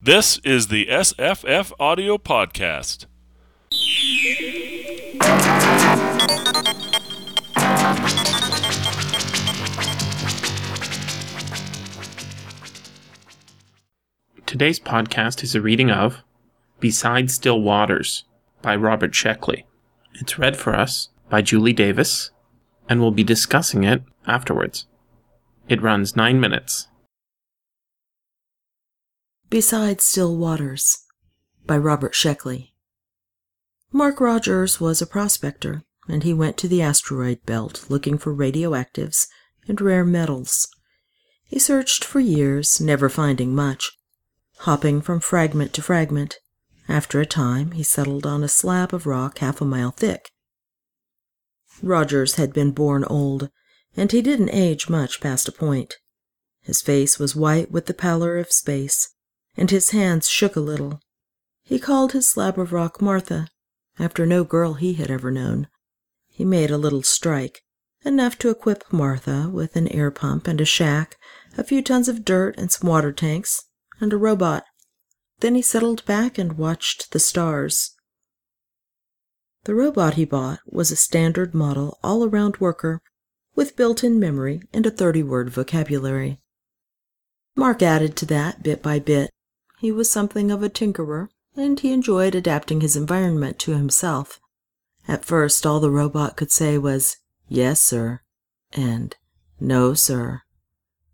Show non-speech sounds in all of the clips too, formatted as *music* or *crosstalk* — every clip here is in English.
This is the SFF Audio Podcast. Today's podcast is a reading of Beside Still Waters by Robert Sheckley. It's read for us by Julie Davis, and we'll be discussing it afterwards. It runs nine minutes. Beside Still Waters by Robert Sheckley. Mark Rogers was a prospector, and he went to the asteroid belt looking for radioactives and rare metals. He searched for years, never finding much. Hopping from fragment to fragment, after a time he settled on a slab of rock half a mile thick. Rogers had been born old, and he didn't age much past a point. His face was white with the pallor of space, and his hands shook a little. He called his slab of rock Martha, after no girl he had ever known. He made a little strike, enough to equip Martha with an air pump and a shack, a few tons of dirt and some water tanks, and a robot. Then he settled back and watched the stars. The robot he bought was a standard model all around worker with built in memory and a 30 word vocabulary. Mark added to that bit by bit. He was something of a tinkerer, and he enjoyed adapting his environment to himself. At first, all the robot could say was, Yes, sir, and No, sir.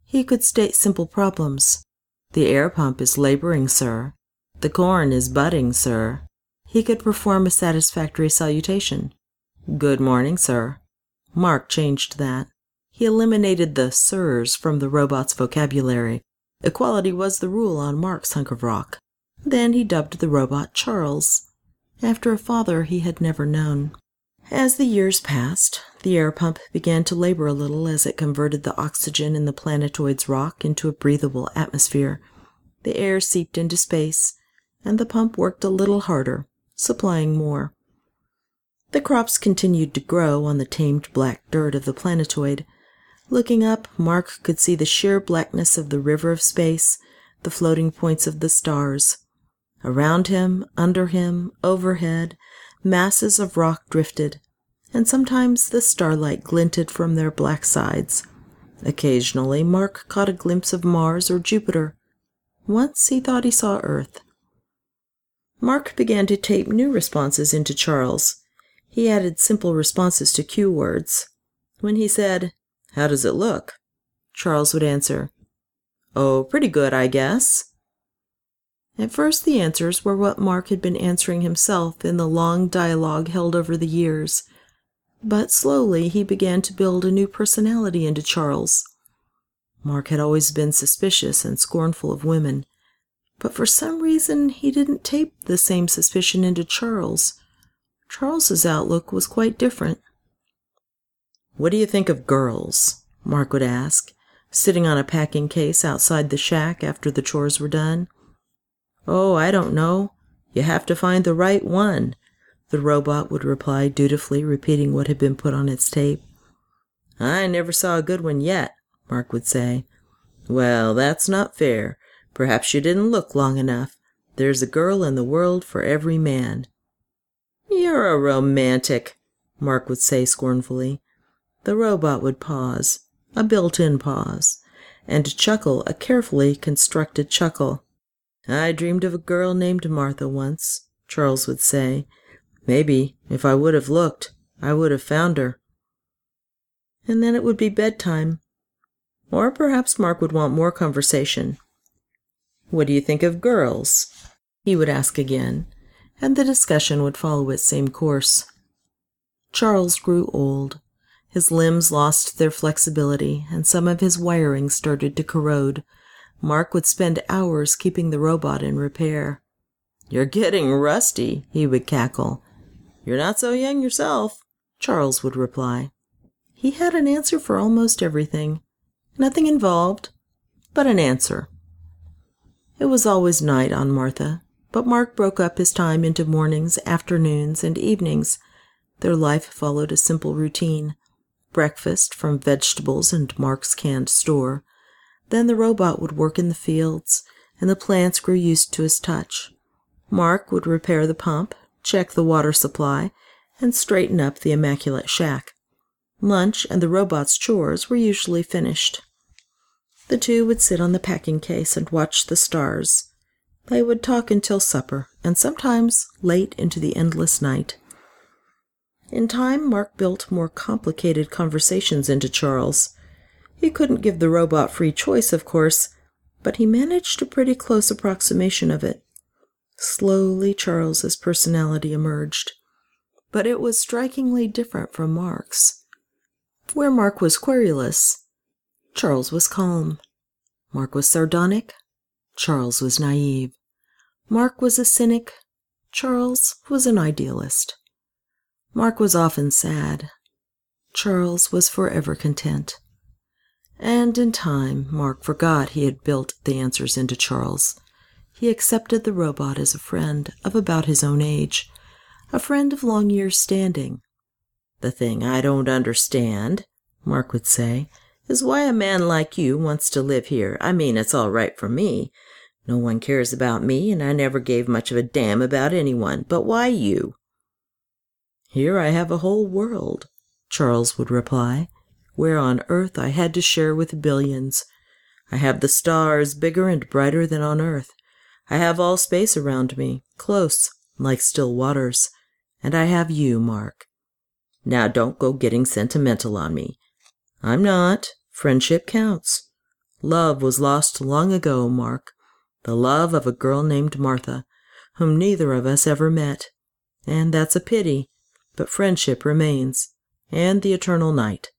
He could state simple problems. The air pump is laboring, sir. The corn is budding, sir. He could perform a satisfactory salutation. Good morning, sir. Mark changed that. He eliminated the sirs from the robot's vocabulary. Equality was the rule on Mark's hunk of rock. Then he dubbed the robot Charles, after a father he had never known. As the years passed, the air pump began to labor a little as it converted the oxygen in the planetoid's rock into a breathable atmosphere. The air seeped into space, and the pump worked a little harder, supplying more. The crops continued to grow on the tamed black dirt of the planetoid. Looking up, Mark could see the sheer blackness of the river of space, the floating points of the stars. Around him, under him, overhead, masses of rock drifted, and sometimes the starlight glinted from their black sides. Occasionally, Mark caught a glimpse of Mars or Jupiter. Once he thought he saw Earth. Mark began to tape new responses into Charles. He added simple responses to cue words. When he said, How does it look? Charles would answer, Oh, pretty good, I guess. At first, the answers were what Mark had been answering himself in the long dialogue held over the years. But slowly he began to build a new personality into Charles. Mark had always been suspicious and scornful of women, but for some reason he didn't tape the same suspicion into Charles. Charles's outlook was quite different. What do you think of girls? Mark would ask, sitting on a packing case outside the shack after the chores were done. Oh, I don't know. You have to find the right one, the robot would reply dutifully, repeating what had been put on its tape. I never saw a good one yet, Mark would say. Well, that's not fair. Perhaps you didn't look long enough. There's a girl in the world for every man. You're a romantic, Mark would say scornfully. The robot would pause, a built in pause, and chuckle a carefully constructed chuckle. I dreamed of a girl named Martha once, Charles would say. Maybe, if I would have looked, I would have found her. And then it would be bedtime. Or perhaps Mark would want more conversation. What do you think of girls? He would ask again, and the discussion would follow its same course. Charles grew old. His limbs lost their flexibility, and some of his wiring started to corrode. Mark would spend hours keeping the robot in repair. You're getting rusty, he would cackle. You're not so young yourself, Charles would reply. He had an answer for almost everything. Nothing involved, but an answer. It was always night on Martha, but Mark broke up his time into mornings, afternoons, and evenings. Their life followed a simple routine breakfast from vegetables and Mark's canned store, then the robot would work in the fields, and the plants grew used to his touch. Mark would repair the pump, check the water supply, and straighten up the immaculate shack. Lunch and the robot's chores were usually finished. The two would sit on the packing case and watch the stars. They would talk until supper, and sometimes late into the endless night. In time, Mark built more complicated conversations into Charles. He couldn't give the robot free choice, of course, but he managed a pretty close approximation of it. Slowly, Charles's personality emerged. But it was strikingly different from Mark's. Where Mark was querulous, Charles was calm. Mark was sardonic. Charles was naive. Mark was a cynic. Charles was an idealist. Mark was often sad. Charles was forever content. And in time, Mark forgot he had built the answers into Charles. He accepted the robot as a friend of about his own age, a friend of long years' standing. The thing I don't understand, Mark would say, is why a man like you wants to live here. I mean, it's all right for me. No one cares about me, and I never gave much of a damn about anyone. But why you? Here I have a whole world, Charles would reply, where on earth I had to share with billions. I have the stars bigger and brighter than on earth. I have all space around me, close, like still waters. And I have you, Mark. Now don't go getting sentimental on me. I'm not. Friendship counts. Love was lost long ago, Mark. The love of a girl named Martha, whom neither of us ever met. And that's a pity but friendship remains, and the eternal night.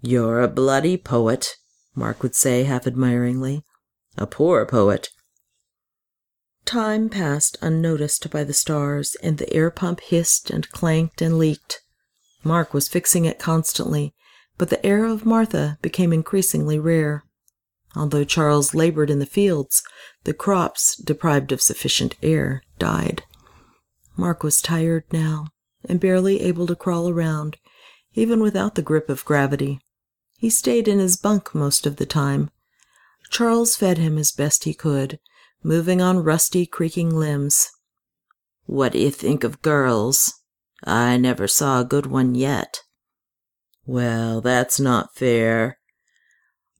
You're a bloody poet, Mark would say half admiringly. A poor poet. Time passed unnoticed by the stars, and the air pump hissed and clanked and leaked. Mark was fixing it constantly, but the air of Martha became increasingly rare. Although Charles labored in the fields, the crops, deprived of sufficient air, died. Mark was tired now, and barely able to crawl around, even without the grip of gravity. He stayed in his bunk most of the time. Charles fed him as best he could, moving on rusty, creaking limbs. What do you think of girls? I never saw a good one yet. Well, that's not fair.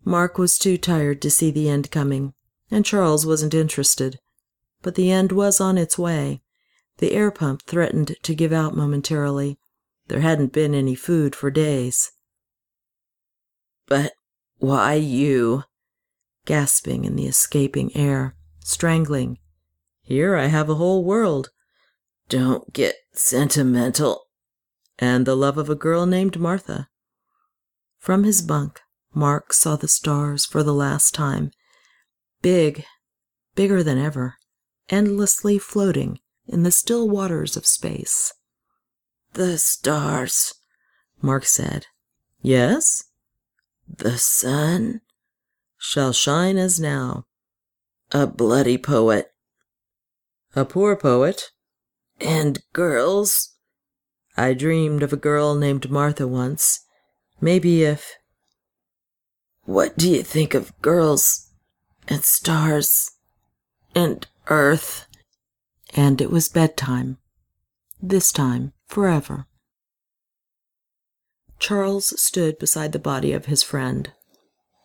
Mark was too tired to see the end coming, and Charles wasn't interested. But the end was on its way. The air pump threatened to give out momentarily. There hadn't been any food for days. But why you? Gasping in the escaping air, strangling. Here I have a whole world. Don't get sentimental. And the love of a girl named Martha. From his bunk, Mark saw the stars for the last time. Big, bigger than ever, endlessly floating in the still waters of space. The stars, Mark said. Yes? The sun shall shine as now. A bloody poet. A poor poet. And girls. I dreamed of a girl named Martha once. Maybe if. What do you think of girls and stars and earth? And it was bedtime. This time, forever. Charles stood beside the body of his friend.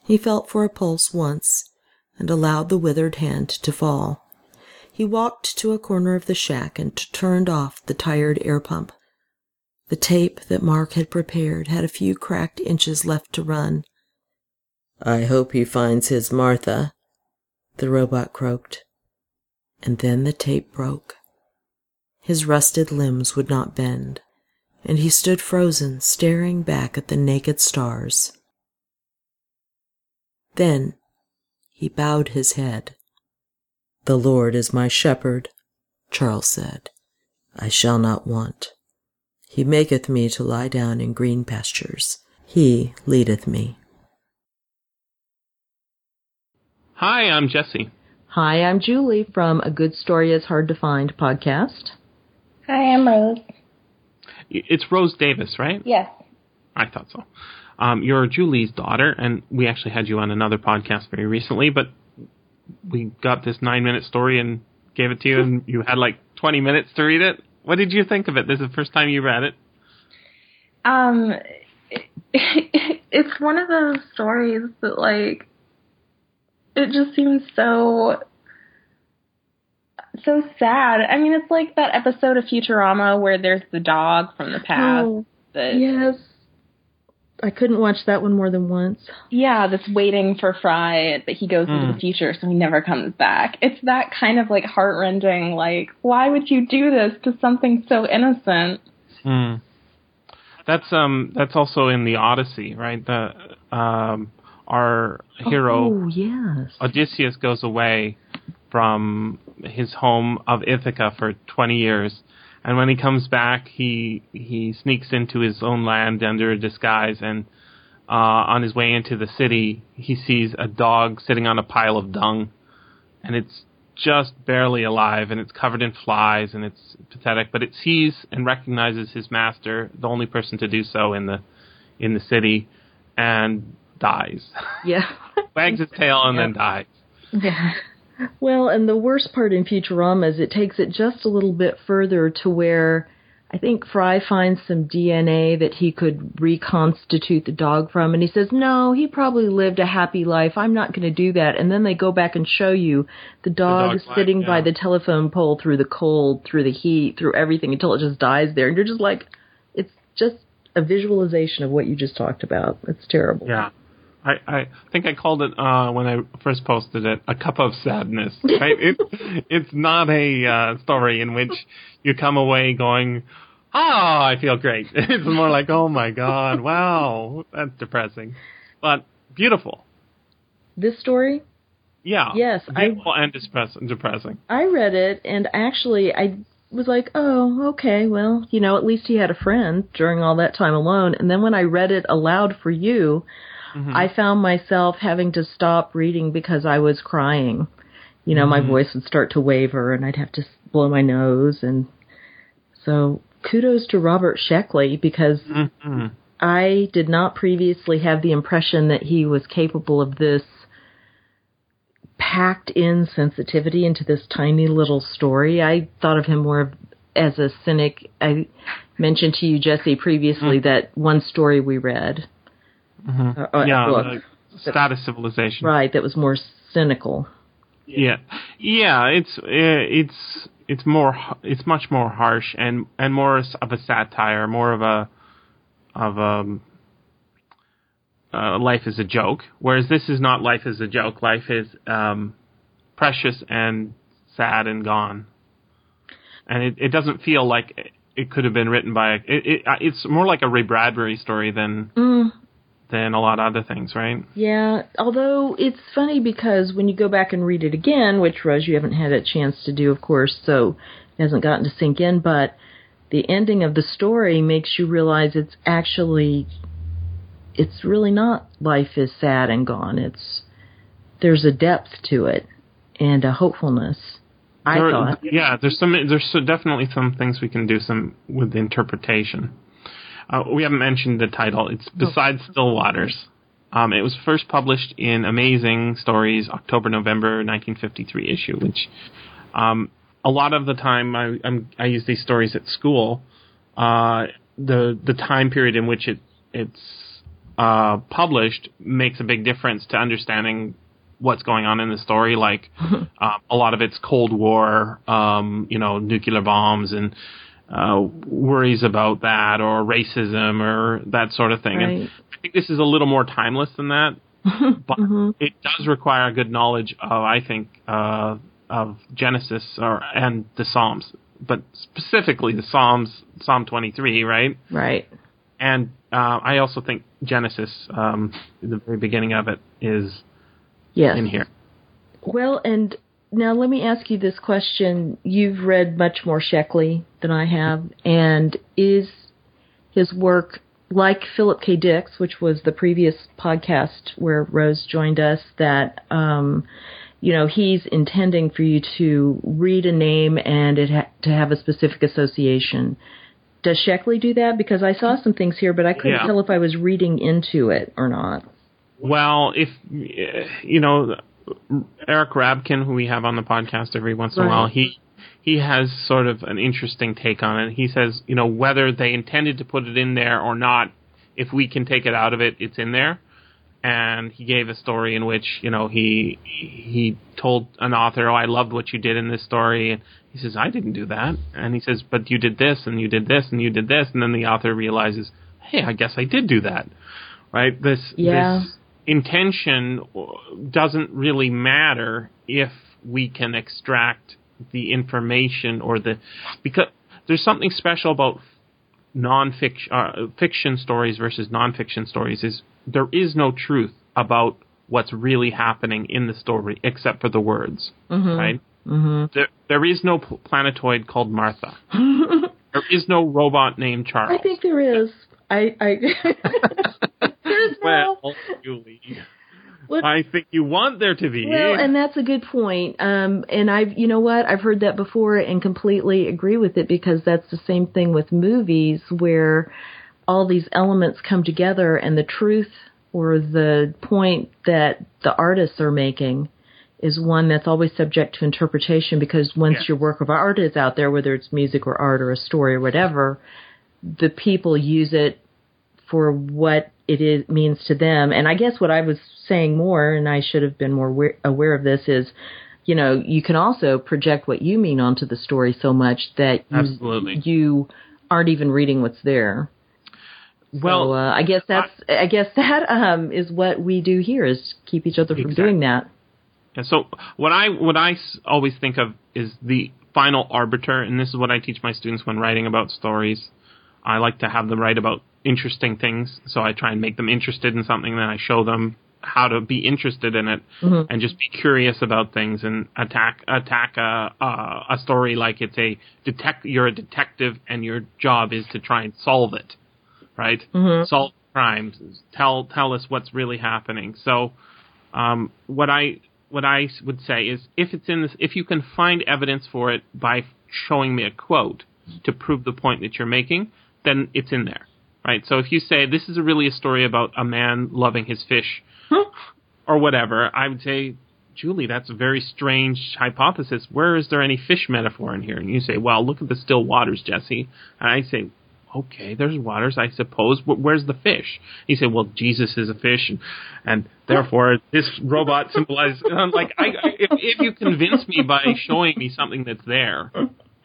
He felt for a pulse once and allowed the withered hand to fall. He walked to a corner of the shack and turned off the tired air pump. The tape that Mark had prepared had a few cracked inches left to run. I hope he finds his Martha, the robot croaked and then the tape broke. His rusted limbs would not bend, and he stood frozen, staring back at the naked stars. Then he bowed his head. The Lord is my shepherd, Charles said. I shall not want. He maketh me to lie down in green pastures. He leadeth me. Hi, I'm Jesse. Hi, I'm Julie from A Good Story is Hard to Find podcast. Hi, I'm Rose. It's Rose Davis, right? Yes. I thought so. Um, you're Julie's daughter, and we actually had you on another podcast very recently. But we got this nine minute story and gave it to you, and *laughs* you had like 20 minutes to read it. What did you think of it? This is the first time you read it. Um, *laughs* it's one of those stories that like it just seems so so sad. I mean, it's like that episode of Futurama where there's the dog from the past. Oh, that, yes. I couldn't watch that one more than once. Yeah, that's waiting for Fry, but he goes into Mm. the future, so he never comes back. It's that kind of like heartrending, like, why would you do this to something so innocent? Hmm. That's um that's also in the Odyssey, right? The um our hero Oh, yes. Odysseus goes away from his home of Ithaca for 20 years. And when he comes back, he he sneaks into his own land under a disguise and uh, on his way into the city, he sees a dog sitting on a pile of dung and it's just barely alive and it's covered in flies and it's pathetic, but it sees and recognizes his master, the only person to do so in the in the city and dies. Yeah. *laughs* Wags its tail and then dies. Yeah. Well, and the worst part in Futurama is it takes it just a little bit further to where I think Fry finds some DNA that he could reconstitute the dog from, and he says, No, he probably lived a happy life. I'm not going to do that. And then they go back and show you the dog dog's life, sitting by yeah. the telephone pole through the cold, through the heat, through everything until it just dies there. And you're just like, it's just a visualization of what you just talked about. It's terrible. Yeah. I, I think I called it uh, when I first posted it a cup of sadness. Right? it, *laughs* it's not a uh, story in which you come away going, "Oh, I feel great." *laughs* It's more like, "Oh my god, wow, that's depressing," but beautiful. This story, Yeah. Yes, I- beautiful and depress- depressing. I read it and actually I was like, oh, okay, well, you know, at least he had a friend during all that time alone. And then when I read it aloud for you, Mm-hmm. I found myself having to stop reading because I was crying. You know, my mm-hmm. voice would start to waver and I'd have to blow my nose. And so kudos to Robert Sheckley because hmm I did not previously have the impression that he was capable of this packed in sensitivity into this tiny little story. I thought of him more as a cynic. I mentioned to you, Jesse, previously mm-hmm. that one story we read, uh, uh, Yeah. book, the status civilization. right, that was more cynical. Yeah, yeah. It's uh, it's it's more it's much more harsh and and more of a satire, more of a of um uh, life is a joke. Whereas this is not life is a joke. Life is um precious and sad and gone, and it it doesn't feel like it- it could have been written by a, it, it uh, it's more like a Ray Bradbury story than Mm, than a lot of other things, right? Yeah, although it's funny because when you go back and read it again, which Rose you haven't had a chance to do, of course, so it hasn't gotten to sink in, but the ending of the story makes you realize it's actually it's really not life is sad and gone. It's there's a depth to it and a hopefulness. I There- thought. Yeah, there's some. There's so definitely some things we can do some with the interpretation. Uh, we haven't mentioned the title. It's Besides Still Waters. Um, it was first published in Amazing Stories, October November 1953 issue. Which, um, a lot of the time, I I'm, I use these stories at school. Uh, the the time period in which it it's uh, published makes a big difference to understanding what's going on in the story. Like uh, *laughs* a lot of it's Cold War, um, you know, nuclear bombs and uh, worries about that, or racism, or that sort of thing. And I think this is a little more timeless than that, *laughs* but Mhm. it does require a good knowledge of, I think, uh, of Genesis or and the Psalms, but specifically the Psalms, Psalm 23, right? Right. And uh, I also think Genesis, um, the very beginning of it, is Yes. in here. Well, and now let me ask you this question. You've read much more Sheckley than I have, and is his work like Philip K. Dick's, which was the previous podcast where Rose joined us, that um, you know he's intending for you to read a name and it ha- to have a specific association. Does Sheckley do that? Because I saw some things here, but I couldn't Yeah. tell if I was reading into it or not. Well, if you know, Eric Rabkin, who we have on the podcast every once in a while, he he has sort of an interesting take on it. He says, you know, whether they intended to put it in there or not, if we can take it out of it, it's in there. And he gave a story in which, you know, he he told an author, "Oh, I loved what you did in this story." And he says, "I didn't do that." And he says, "But you did this, and you did this, and you did this." And then the author realizes, "Hey, I guess I did do that." Right? This Yeah. this intention doesn't really matter if we can extract the information or the because there's something special about non-fiction uh, fiction stories versus nonfiction stories is there is no truth about what's really happening in the story except for the words right Mm-hmm. there, there is no planetoid called martha *laughs* there is no robot named charles I think there is. I. I *laughs* There's no. well julie What- i think you want there to be Well, and that's a good point. Um, and I've, you know what, I've heard that before and completely agree with it because that's the same thing with movies where all these elements come together and the truth or the point that the artists are making is one that's always subject to interpretation because once your work of art is out there, whether it's music or art or a story or whatever, the people use it for what it is means to them. And I guess what I was saying more, and I should have been more aware, aware of this, is you know you can also project what you mean onto the story so much that you, Absolutely. you aren't even reading what's there. well so, uh, I guess that's I, guess that um, is what we do here is keep each other from Exactly. doing that. Yeah, so what I what I always think of is the final arbiter, and this is what I teach my students when writing about stories. I like to have them write about interesting things, so I try and make them interested in something. Then I show them how to be interested in it, and just be curious about things, and attack attack a a, a story like it's a detect. You're a detective, and your job is to try and solve it, right? Solve crimes. Tell tell us what's really happening. So um, what I what I would say is if it's in this, if you can find evidence for it by showing me a quote to prove the point that you're making, then it's in there, right? So if you say this is really a story about a man loving his fish, or whatever, I would say. Julie, that's a very strange hypothesis. Where is there any fish metaphor in here? And you say, well, look at the still waters, Jesse. And I say, okay, there's waters, I suppose. Wh- Where's the fish? He said, well, Jesus is a fish, and, and therefore this robot symbolizes. Like, I, I, if, if you convince me by showing me something that's there,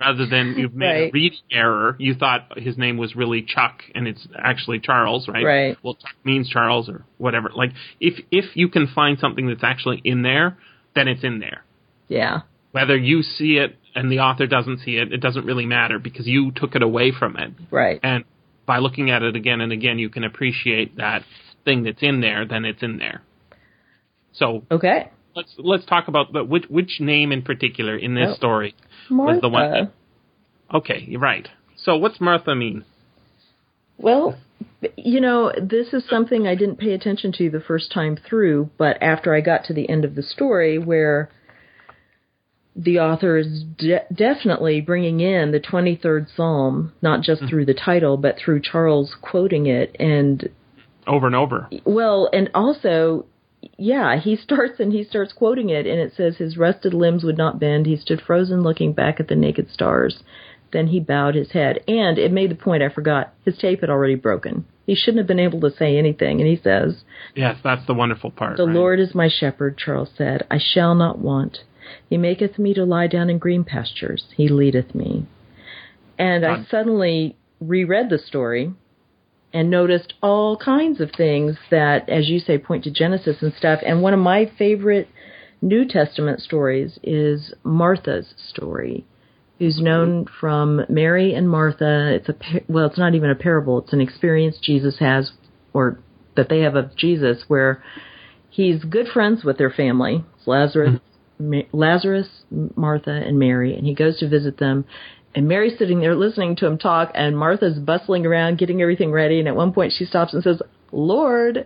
rather than *laughs* you've made a reading error, you thought his name was really Chuck, and it's actually Charles, right? Right. Well, Chuck means Charles or whatever. Like, if if you can find something that's actually in there, then it's in there Yeah. whether you see it and the author doesn't see it, it doesn't really matter because you took it away from it. Right. And by looking at it again and again, you can appreciate that thing that's in there. Then it's in there. So Okay. Let's let's talk about the, which which name in particular in this Oh. story Martha. was the one. That, okay, you're right. So what's Martha mean? Well, you know, this is something I didn't pay attention to the first time through, but after I got to the end of the story where the author is de- definitely bringing in the 23rd Psalm, not just mm. through the title, but through Charles quoting it. And, Over and over. well, and also, yeah, he starts and he starts quoting it, and it says, His rested limbs would not bend. He stood frozen looking back at the naked stars. Then he bowed his head. And it made the point I forgot. His tape had already broken. He shouldn't have been able to say anything. And he says, Yes, that's the wonderful part. The right? Lord is my shepherd, Charles said. I shall not want. He maketh me to lie down in green pastures. He leadeth me. And I suddenly reread the story and noticed all kinds of things that, as you say, point to Genesis and stuff. And one of my favorite New Testament stories is Martha's story, who's known from Mary and Martha. It's a well, it's not even a parable; it's an experience Jesus has, or that they have of Jesus, where he's good friends with their family. It's Lazarus, mm-hmm. Ma- Lazarus, Martha, and Mary, and he goes to visit them. And Mary's sitting there listening to him talk, and Martha's bustling around getting everything ready. And at one point, she stops and says, "Lord,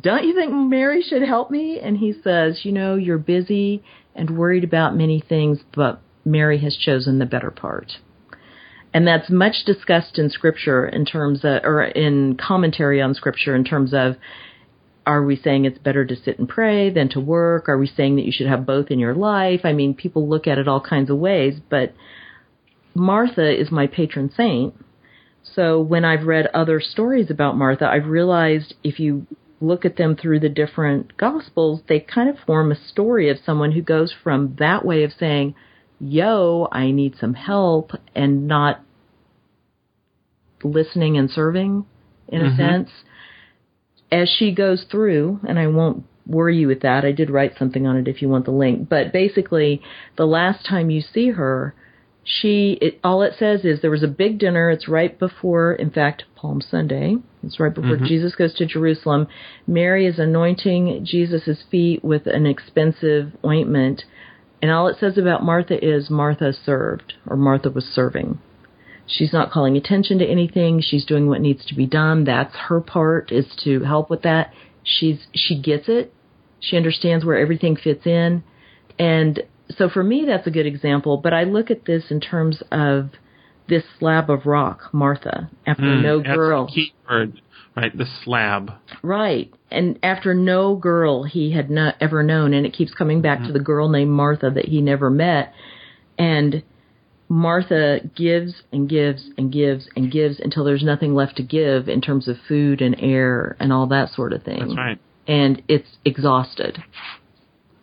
don't you think Mary should help me?" And he says, "You know, you're busy and worried about many things, but Mary has chosen the better part." And that's much discussed in scripture in terms of, or in commentary on scripture in terms of are we saying it's better to sit and pray than to work? Are we saying that you should have both in your life? I mean, people look at it all kinds of ways, but Martha is my patron saint. So when I've read other stories about Martha, I've realized if you look at them through the different gospels, they kind of form a story of someone who goes from that way of saying, yo, I need some help and not listening and serving in a Mhm. sense. As she goes through, and I won't worry you with that, I did write something on it if you want the link, but basically, the last time you see her, she, it, all it says is there was a big dinner. It's right before, in fact, Palm Sunday. It's right before Mhm. Jesus goes to Jerusalem. Mary is anointing Jesus' feet with an expensive ointment. And all it says about Martha is Martha served, or Martha was serving. She's not calling attention to anything. She's doing what needs to be done. That's her part is to help with that. She's she gets it. She understands where everything fits in. And so for me that's a good example, but I look at this in terms of this slab of rock, Martha, after Mm, no girl. key word, right? The slab. Right. And after no girl he had not ever known, and it keeps coming back to the girl named Martha that he never met. And Martha gives and gives and gives and gives until there's nothing left to give in terms of food and air and all that sort of thing. That's right. And it's exhausted.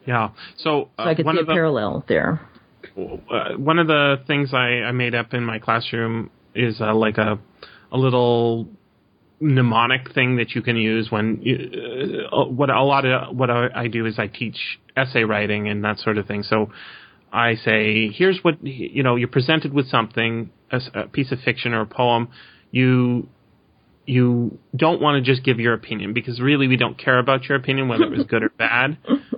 Yeah. So, So uh, I could one see a the parallel there. uh, one of the things I, I made up in my classroom is uh, like a a little mnemonic thing that you can use when you, uh, what a lot of what I, I do is I teach essay writing and that sort of thing. So I say, here's what you know. You're presented with something, a, s- a piece of fiction or a poem. You you don't want to just give your opinion because really we don't care about your opinion whether it was good or *laughs* bad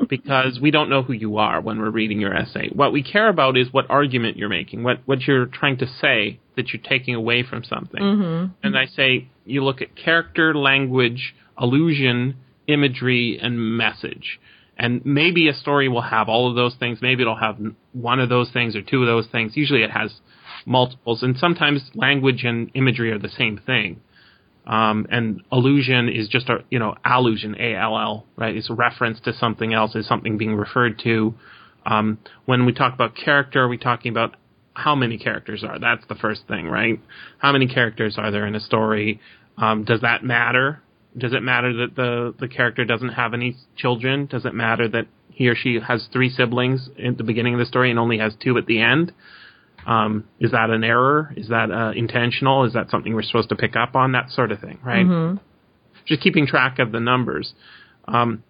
because we don't know who you are when we're reading your essay. What we care about is what argument you're making, what what you're trying to say that you're taking away from something. Mm-hmm. And I say you look at character, language, allusion, imagery, and message. And maybe a story will have all of those things. Maybe it'll have one of those things or two of those things. Usually it has multiples. And sometimes language and imagery are the same thing. Um, and allusion is just a, you know, allusion, A-L-L, right? It's a reference to something else, is something being referred to. Um, when we talk about character, are we talking about how many characters are? That's the first thing, right? How many characters are there in a story? Um, does that matter? Does it matter that the, the character doesn't have any children? Does it matter that he or she has three siblings at the beginning of the story and only has two at the end? Um, is that an error? Is that uh, intentional? Is that something we're supposed to pick up on? That sort of thing, right? Mm-hmm. Just keeping track of the numbers. Um,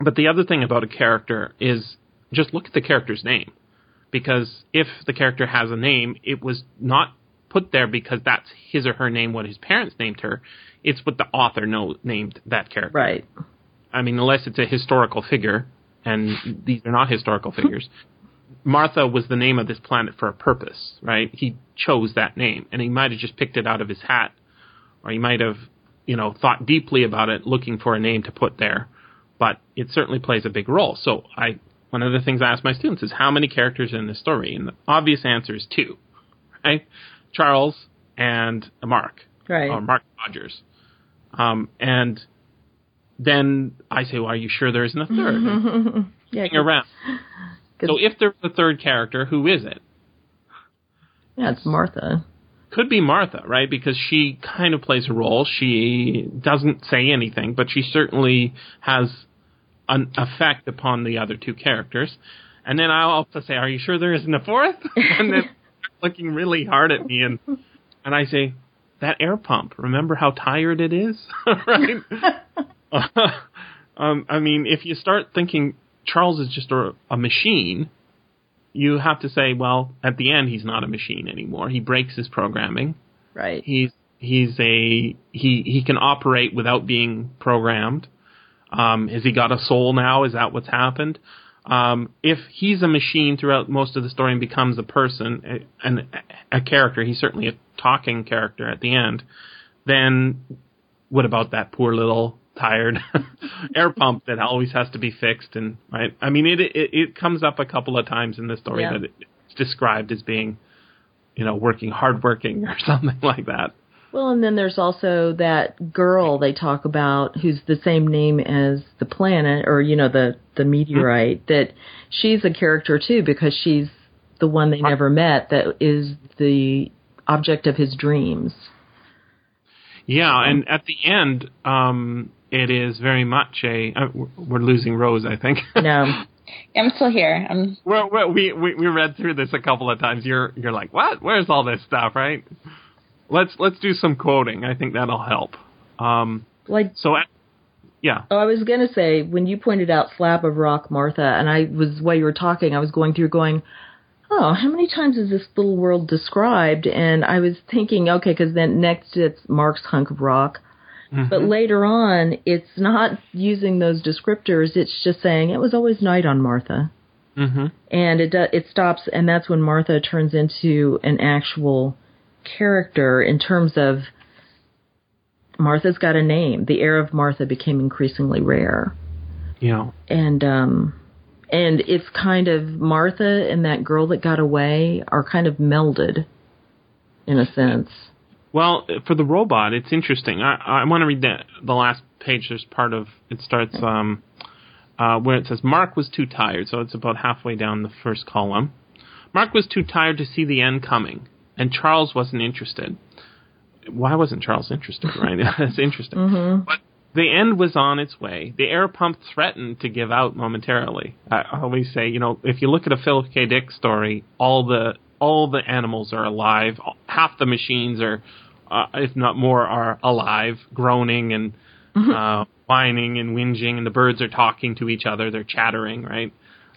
but the other thing about a character is just look at the character's name. Because if the character has a name, it was not put there because that's his or her name, what his parents named her. It's what the author know, named that character. Right. I mean, unless it's a historical figure, and these are not historical *laughs* figures. Martha was the name of this planet for a purpose, right? He chose that name, and he might have just picked it out of his hat, or he might have, you know, thought deeply about it, looking for a name to put there. But it certainly plays a big role. So I, one of the things I ask my students is how many characters are in the story, and the obvious answer is two, right? Charles and Mark, Right. or Mark Rogers, um, and then I say, "Well, are you sure there isn't a third? *laughs* yeah. Around. So if there's a third character, who is it? yeah, it's Martha. Could be Martha, right? Because she kind of plays a role. She doesn't say anything, but she certainly has an effect upon the other two characters. And then I'll also say, "Are you sure there isn't a fourth? *laughs* and then looking really hard at me, and and I say, "That air pump. Remember how tired it is, *laughs* right?" *laughs* um, I mean, if you start thinking Charles is just a, a machine, you have to say, well, at the end, he's not a machine anymore. He breaks his programming. Right. He's he's a he he can operate without being programmed. Um, has he got a soul now? Is that what's happened? Um, if he's a machine throughout most of the story and becomes a person and a character, he's certainly a talking character at the end. Then what about that poor little tired *laughs* air pump that always has to be fixed? And right, I mean, it it, it comes up a couple of times in the story Yeah. that it's described as being, you know, working hardworking or *laughs* something like that. Well, and then there's also that girl they talk about who's the same name as the planet or you know the the meteorite that she's a character too because she's the one they never met that is the object of his dreams. Yeah, and at the end, um, it is very much a. Uh, we're losing Rose, I think. *laughs* No. I'm still here. I'm well, well, we, we we read through this a couple of times. You're you're like, what? Where's all this stuff? Right? Let's let's do some quoting. I think that'll help. Um, like so, yeah. Oh, I was gonna say when you pointed out slab of rock, Martha, and I was while you were talking, I was going through going, oh, how many times is this little world described? And I was thinking, okay, because then next it's Mark's hunk of rock. Mm-hmm. But later on, it's not using those descriptors. It's just saying it was always night on Martha, Mm-hmm. and it do, it stops, and that's when Martha turns into an actual character in terms of Martha's got a name. The air of Martha became increasingly rare, Yeah. and um, and it's kind of Martha and that girl that got away are kind of melded, in a sense. Well, for the robot, it's interesting. I, I want to read the the last page. There's part of it starts um, uh, where it says Mark was too tired. So it's about halfway down the first column. Mark was too tired to see the end coming, and Charles wasn't interested. Why wasn't Charles interested? Right? *laughs* That's interesting. But the end was on its way. The air pump threatened to give out momentarily. I I always say, you know, if you look at a Philip K. Dick story, all the all the animals are alive. Half the machines are, uh, if not more, are alive, groaning and uh, whining and whinging, and the birds are talking to each other. They're chattering, right?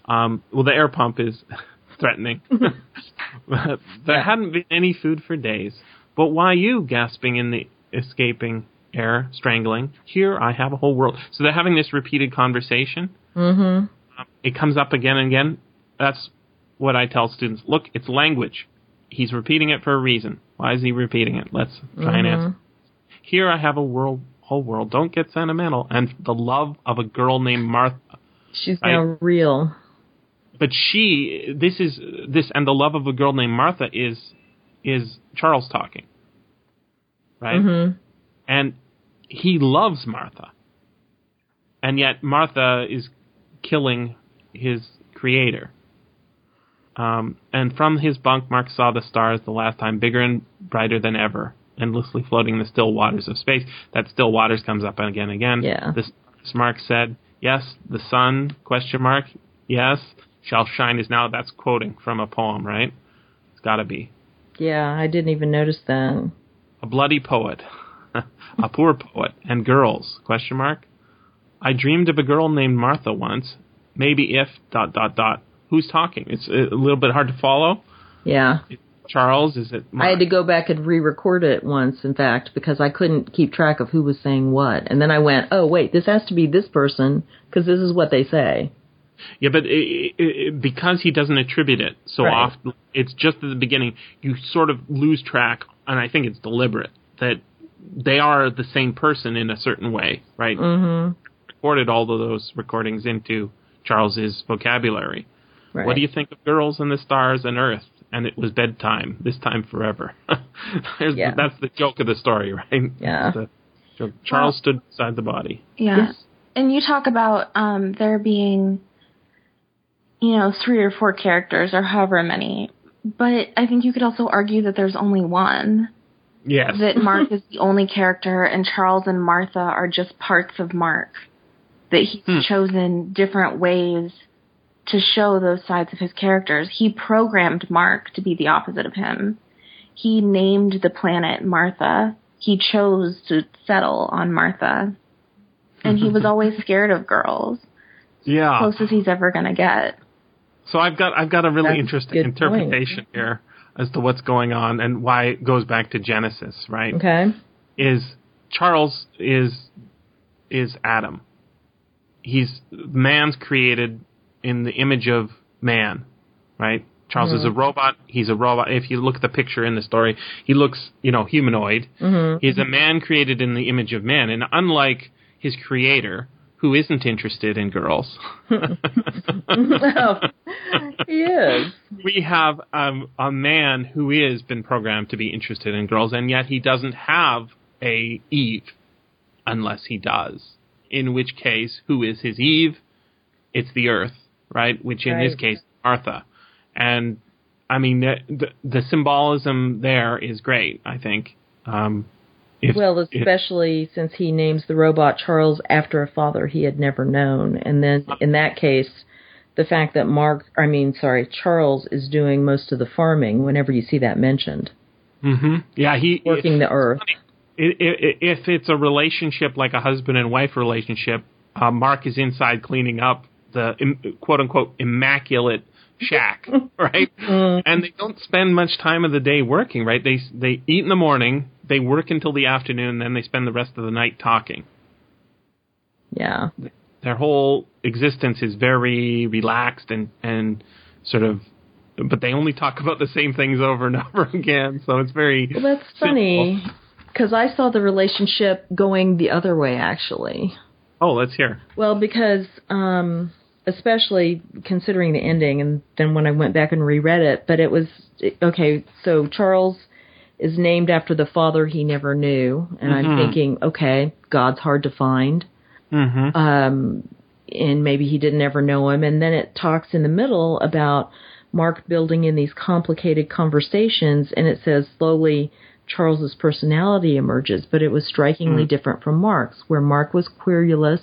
Um, well, the air pump is *laughs* threatening. *laughs* there hadn't been any food for days. But why you gasping in the escaping air, strangling? Here I have a whole world. So they're having this repeated conversation. Mm-hmm. Um, it comes up again and again. That's what I tell students. Look, it's language. He's repeating it for a reason. Why is he repeating it? Let's try and answer. Here I have a world, whole world. Don't get sentimental. And the love of a girl named Martha. She's now real. But she, this is this, and the love of a girl named Martha is is Charles talking, right? Mm-hmm. And he loves Martha, and yet Martha is killing his creator. Um, and from his bunk, Mark saw the stars the last time, bigger and brighter than ever, endlessly floating in the still waters of space. That still waters comes up again and again. Yeah. This Mark said, "Yes, the sun?" Question mark. Yes, shall shine is now. That's quoting from a poem, right? It's got to be Yeah, I didn't even notice that. a bloody poet, *laughs* a poor poet, and girls? Question mark. I dreamed of a girl named Martha once. Maybe if dot dot dot. Who's talking? It's a little bit hard to follow. Yeah. Charles, is it? Mark? I had to go back and re-record it once, in fact, because I couldn't keep track of who was saying what. And then I went, oh, wait, this has to be this person, because this is what they say. Yeah, but it, it, because he doesn't attribute it so Right. often, it's just at the beginning. You sort of lose track, and I think it's deliberate that they are the same person in a certain way, right? Mm-hmm. Recorded all of those recordings into Charles's vocabulary. Right. What do you think of girls and the stars and Earth? And it was bedtime. This time forever. *laughs* Yeah. That's the joke of the story, right? Yeah. That's the joke. Charles stood beside the body. Yeah. Yes. And you talk about um, there being, you know, three or four characters or however many. But I think you could also argue that there's only one. Yes. That Mark is the only character and Charles and Martha are just parts of Mark. That he's Hmm. chosen different ways to show those sides of his characters. He programmed Mark to be the opposite of him. He named the planet Martha. He chose to settle on Martha. And he was *laughs* always scared of girls. yeah. Closest he's ever gonna get. So I've got I've got a really That's interesting good interpretation here as to what's going on and why it goes back to Genesis, right? Okay. Is Charles is is Adam. He's man's created in the image of man, right? Charles is a robot. He's a robot. If you look at the picture in the story, he looks, you know, humanoid. Mm-hmm. He's a man created in the image of man, and unlike his creator, who isn't interested in girls, *laughs* *laughs* he is. we have um, a man who is been programmed to be interested in girls, and yet he doesn't have a Eve, unless he does. In which case, who is his Eve? It's the Earth, right? Which in this case, Martha. And I mean, the, the, the symbolism there is great. I think. Um, if, Well, if- especially since he names the robot Charles after a father he had never known. And then in that case, the fact that Mark, I mean, sorry, Charles is doing most of the farming whenever you see that mentioned, Mhm. yeah, he working the earth. if it's a relationship like a husband and wife relationship, uh, Mark is inside cleaning up the im- quote unquote immaculate shack, *laughs* right? And they don't spend much time of the day working, right? They they eat in the morning, they work until the afternoon, then they spend the rest of the night talking. Yeah. Their whole existence is very relaxed and and sort of, but they only talk about the same things over and *laughs* over again. So it's very Well, that's funny because I saw the relationship going the other way, actually. Oh, let's hear. Well, because um, especially considering the ending, and then when I went back and reread it, but it was okay. So Charles is named after the father he never knew, and I'm thinking, okay, God's hard to find, Mm-hmm. um, and maybe he didn't ever know him. And then it talks in the middle about Mark building in these complicated conversations, and it says slowly. Charles's personality emerges, but it was strikingly different from Mark's, where Mark was querulous,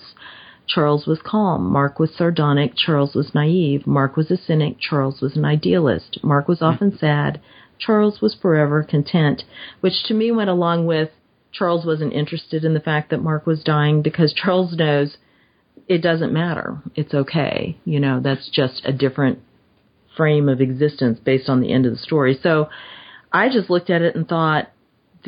Charles was calm. Mark was sardonic. Charles was naive. Mark was a cynic. Charles was an idealist. Mark was often sad. Charles was forever content, which to me went along with Charles wasn't interested in the fact that Mark was dying because *laughs* Charles knows it doesn't matter. It's okay. You know, that's just a different frame of existence based on the end of the story. So I just looked at it and thought,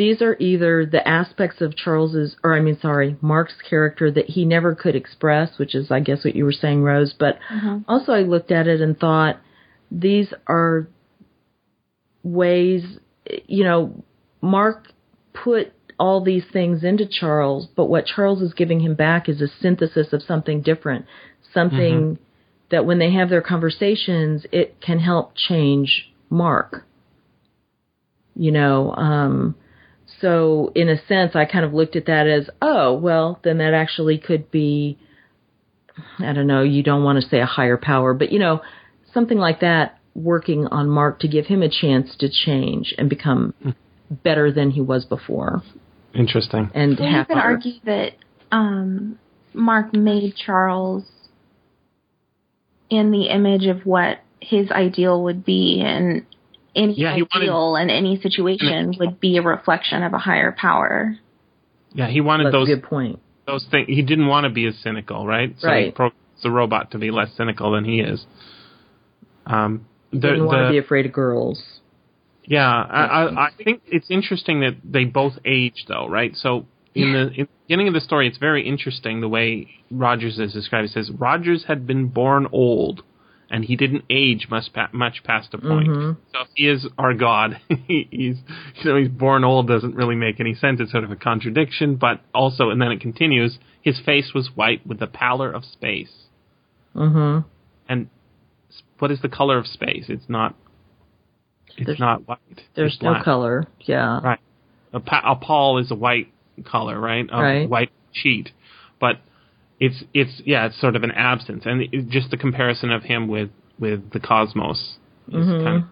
these are either the aspects of Charles's, or I mean, sorry, Mark's character that he never could express, which is, I guess, what you were saying, Rose. But also, I looked at it and thought, these are ways, you know, Mark put all these things into Charles, but what Charles is giving him back is a synthesis of something different, something that when they have their conversations, it can help change Mark. You know, um, so in a sense, I kind of looked at that as, oh, well, then that actually could be, I don't know, you don't want to say a higher power, but you know, something like that working on Mark to give him a chance to change and become better than he was before. Interesting. and Well, you could argue that um, Mark made Charles in the image of what his ideal would be, and any Yeah, he wanted- in any situation would be a reflection of a higher power. Yeah, he wanted That's those a good point. those things. He didn't want to be as cynical, right? So he Right. programs the robot to be less cynical than he is. Um, the, Didn't want the- to be afraid of girls. Yeah, I, I, I think it's interesting that they both age, though, right? So in the, in the beginning of the story, it's very interesting the way Rogers is described. It says Rogers had been born old, and he didn't age much pa- much past a point. So if he is our god, *laughs* he's you know he's born old doesn't really make any sense. It's sort of a contradiction, but also, and then it continues. His face was white with the pallor of space, Mm-hmm. and what is the color of space? It's not. It's There's- not white. There's It's no black. color. Yeah. Right. A, pa- a pall is a white color, right? A Right. white sheet. But it's it's yeah, it's sort of an absence, and it, just the comparison of him with with the cosmos is Mhm. kind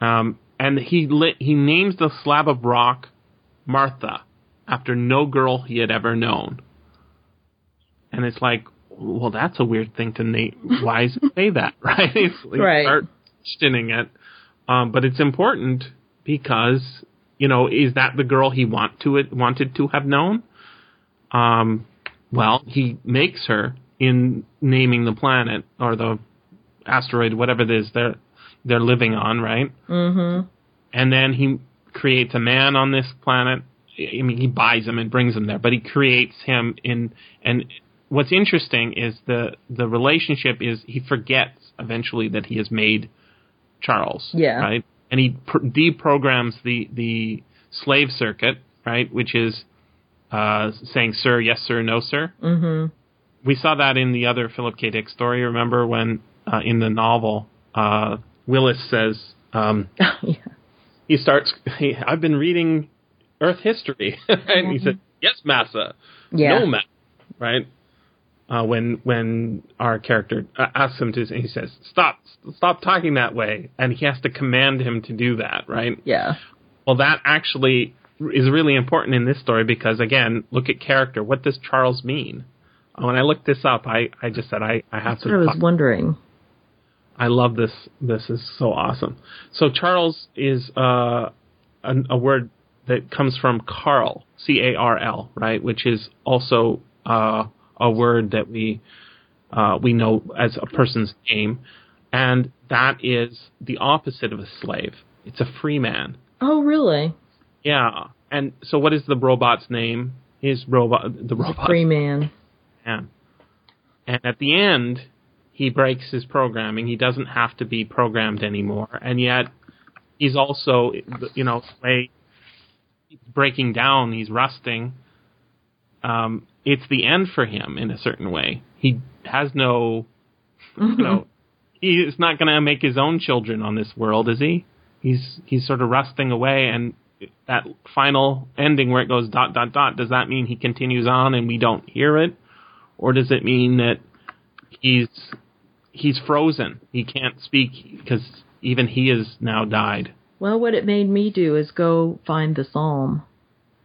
of. Um, and he lit, he names the slab of rock Martha after no girl he had ever known. And it's like, well, that's a weird thing to name. Why does it *laughs* say that, right? *laughs* It's like Right. start questioning it. Um, but it's important because you know, is that the girl he want to it wanted to have known? Um, well, he makes her in naming the planet or the asteroid, whatever it is they're they're living on, right? Mm-hmm. And then he creates a man on this planet. I mean, he buys him and brings him there, but he creates him in. And what's interesting is the the relationship is he forgets eventually that he has made Charles, Yeah. right? And he pr- deprograms the the slave circuit, right, which is uh, saying "sir, yes, sir, no, sir." Mm-hmm. we saw that in the other Philip K. Dick story. Remember when uh, in the novel, uh, Willis says um, *laughs* yeah. he starts. He, I've been reading Earth history, *laughs* and he said, "Yes, massa, Yeah. no massa." Right? Uh, when when our character uh, asks him to, he says, "Stop, stop talking that way," and he has to command him to do that. Right? Yeah. Well, that actually is really important in this story because, again, look at character. What does Charles mean? When I looked this up, I, I just said I, I have That's to. I was talk- wondering. I love this. This is so awesome. So Charles is uh, a, a word that comes from Carl, C A R L, right? Which is also uh, a word that we uh, we know as a person's name, and that is the opposite of a slave. It's a free man. Oh, really? Yeah. And so, what is the robot's name? His robot, the robot Free man. man. And at the end, he breaks his programming. He doesn't have to be programmed anymore. And yet, he's also, you know, way he's breaking down, he's rusting. Um, it's the end for him in a certain way. He has no, you know, he's not going to make his own children on this world, is he? He's he's sort of rusting away, and that final ending where it goes dot dot dot. Does that mean he continues on and we don't hear it, or does it mean that he's he's frozen? He can't speak because even he has now died. Well, what it made me do is go find the psalm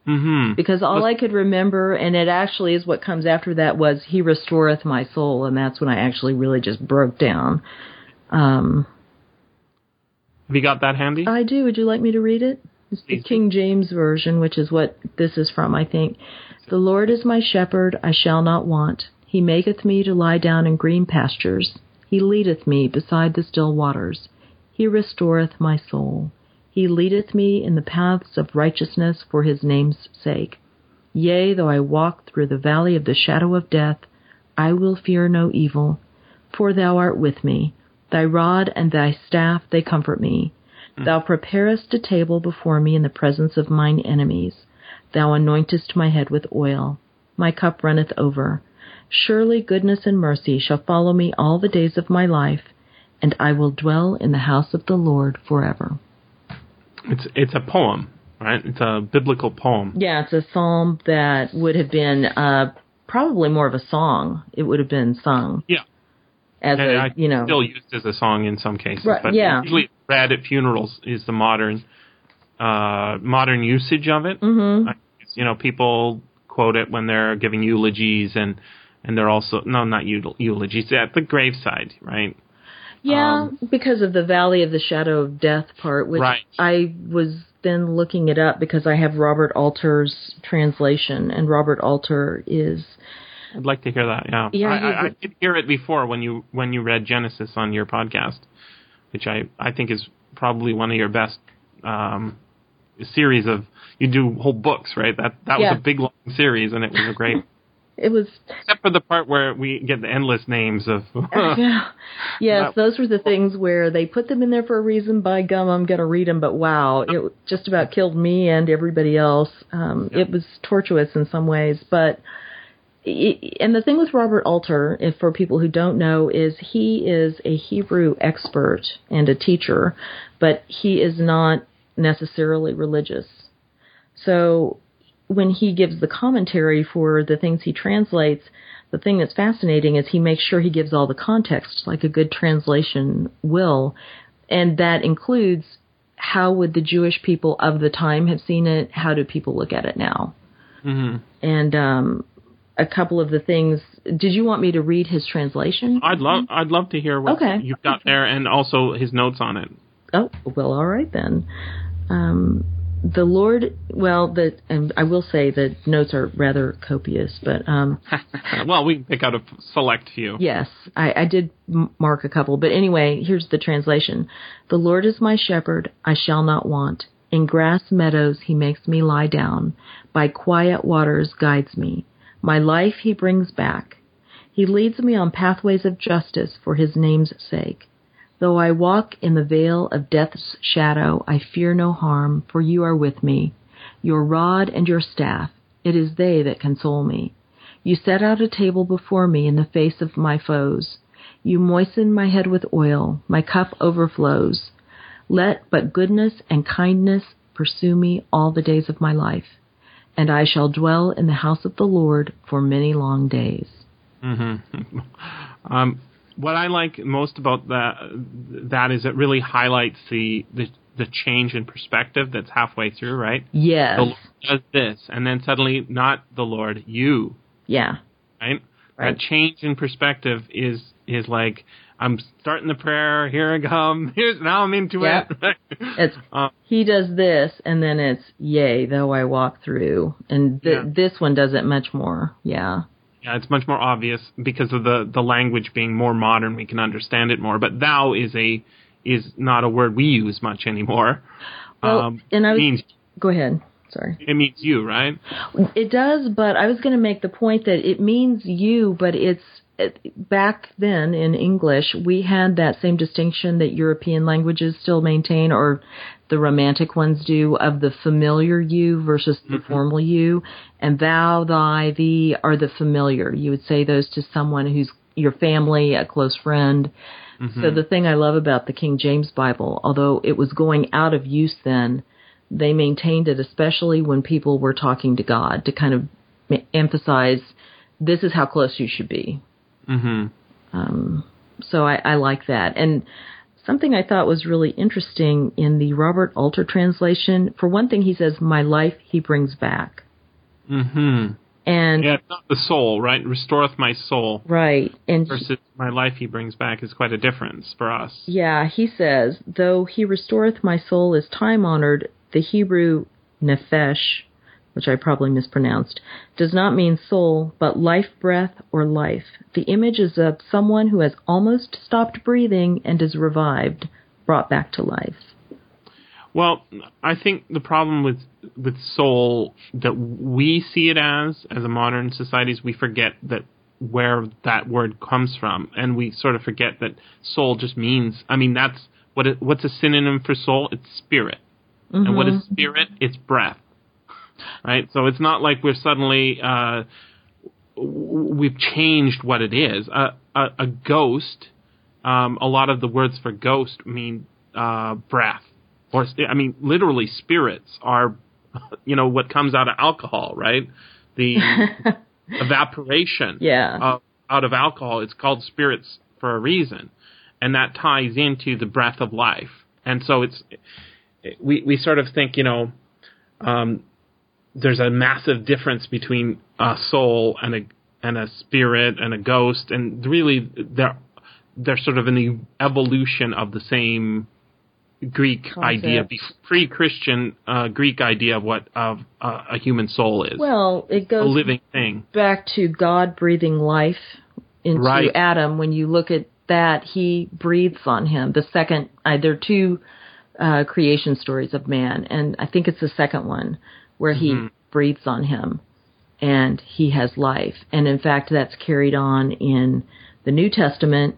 Mm-hmm. because all I could remember, and it actually is what comes after that, was "He restoreth my soul," and that's when I actually really just broke down. Um, Have you got that handy? I do. Would you like me to read it? It's the King James version, which is what this is from, I think. The Lord is my shepherd, I shall not want. He maketh me to lie down in green pastures. He leadeth me beside the still waters. He restoreth my soul. He leadeth me in the paths of righteousness for his name's sake. Yea, though I walk through the valley of the shadow of death, I will fear no evil, for thou art with me. Thy rod and thy staff, they comfort me. Thou preparest a table before me in the presence of mine enemies. Thou anointest my head with oil. My cup runneth over. Surely goodness and mercy shall follow me all the days of my life, and I will dwell in the house of the Lord forever. It's it's a poem, right? It's a biblical poem. Yeah, it's a psalm that would have been uh, probably more of a song. It would have been sung Yeah. as And a, I you know, still used as a song in some cases, Right, but yeah. usually read at funerals is the modern uh, modern usage of it. hmm You know, people quote it when they're giving eulogies, and and they're also no, not eul- eulogies at the graveside, right? Yeah, Um, because of the Valley of the Shadow of Death part, which Right. I was then looking it up because I have Robert Alter's translation, and Robert Alter is I'd like to hear that. Yeah, Yeah, I, I, I did hear it before when you when you read Genesis on your podcast, which I I think is probably one of your best um, series of. You do whole books, right? That that Yeah. was a big long series, and it was a great. *laughs* it was except for the part where we get the endless names of. yeah. *laughs* *laughs* Yes, That- those were the things where they put them in there for a reason. By gum, I'm going to read them. But wow, it just about killed me and everybody else. Um, It was tortuous in some ways, but. And the thing with Robert Alter, if for people who don't know, is he is a Hebrew expert and a teacher, but he is not necessarily religious. So when he gives the commentary for the things he translates, the thing that's fascinating is he makes sure he gives all the context like a good translation will. And that includes how would the Jewish people of the time have seen it? How do people look at it now? hmm And um, a couple of the things. Did you want me to read his translation? I'd love I'd love to hear what Okay. you've got there, and also his notes on it. Oh, well, all right then. Um, the Lord, well, the and I will say the notes are rather copious, but um, *laughs* well, we can pick out a select few. Yes, I, I did mark a couple, but anyway, here's the translation. The Lord is my shepherd, I shall not want. In grass meadows he makes me lie down. By quiet waters guides me. My life he brings back. He leads me on pathways of justice for his name's sake. Though I walk in the vale of death's shadow, I fear no harm, for you are with me. Your rod and your staff, it is they that console me. You set out a table before me in the face of my foes. You moisten my head with oil, my cup overflows. Let but goodness and kindness pursue me all the days of my life, and I shall dwell in the house of the Lord for many long days. Mm-hmm. *laughs* um, what I like most about that that is it really highlights the the, the change in perspective that's halfway through, right? Yes. The Lord does this, and then suddenly, not the Lord, you, Yeah. right? Right. That change in perspective is is like I'm starting the prayer. Here I come. *laughs* Here's now I'm into Yeah. it. It's Uh, *laughs* he does this, and then it's yea, though I walk through, and th- Yeah. this one does it much more. Yeah. Yeah, it's much more obvious because of the the language being more modern. We can understand it more. But thou is a is not a word we use much anymore. Well, um, and I it was means go ahead. Sorry. it means you, right? It does, but I was going to make the point that it means you, but it's it, back then in English, we had that same distinction that European languages still maintain, or the Romantic ones do, of the familiar you versus the mm-hmm. formal you. And thou, thy, thee are the familiar. You would say those to someone who's your family, a close friend. So mm-hmm. the thing I love about the King James Bible, although it was going out of use then, they maintained it, especially when people were talking to God, to kind of emphasize this is how close you should be. Mm-hmm. Um, so I, I like that. And something I thought was really interesting in the Robert Alter translation, for one thing, he says, "My life he brings back," Mm-hmm. and Yeah, not the soul, right? Restoreth my soul right, and versus my life he brings back is quite a difference for us. Yeah, he says, though he restoreth my soul is time honored, the Hebrew nephesh, which I probably mispronounced, does not mean soul, but life breath or life. The image is of someone who has almost stopped breathing and is revived, brought back to life. Well, I think the problem with with soul that we see it as as a modern society is we forget that where that word comes from, and we sort of forget that soul just means. I mean, that's what it, what's a synonym for soul? It's spirit, and what is mm-hmm. spirit? It's breath, right? So it's not like we're suddenly uh, we've changed what it is. A, a, a ghost. Um, a lot of the words for ghost mean uh, breath or I mean, literally, spirits are, *laughs* you know, what comes out of alcohol, right? The *laughs* evaporation Yeah. of, out of alcohol. It's called spirits for a reason, and that ties into the breath of life. And so it's we we sort of think, you know, um, there's a massive difference between a soul and a and a spirit and a ghost, and really they're they're sort of an evolution of the same Greek idea, pre-Christian uh, Greek idea of what of uh, a human soul is, Well, it a goes living thing. back to God breathing life into Right. Adam. When you look at that, he breathes on him. The second, uh, there are two uh, creation stories of man, and I think it's the second one where he breathes on him and he has life. And in fact, that's carried on in the New Testament.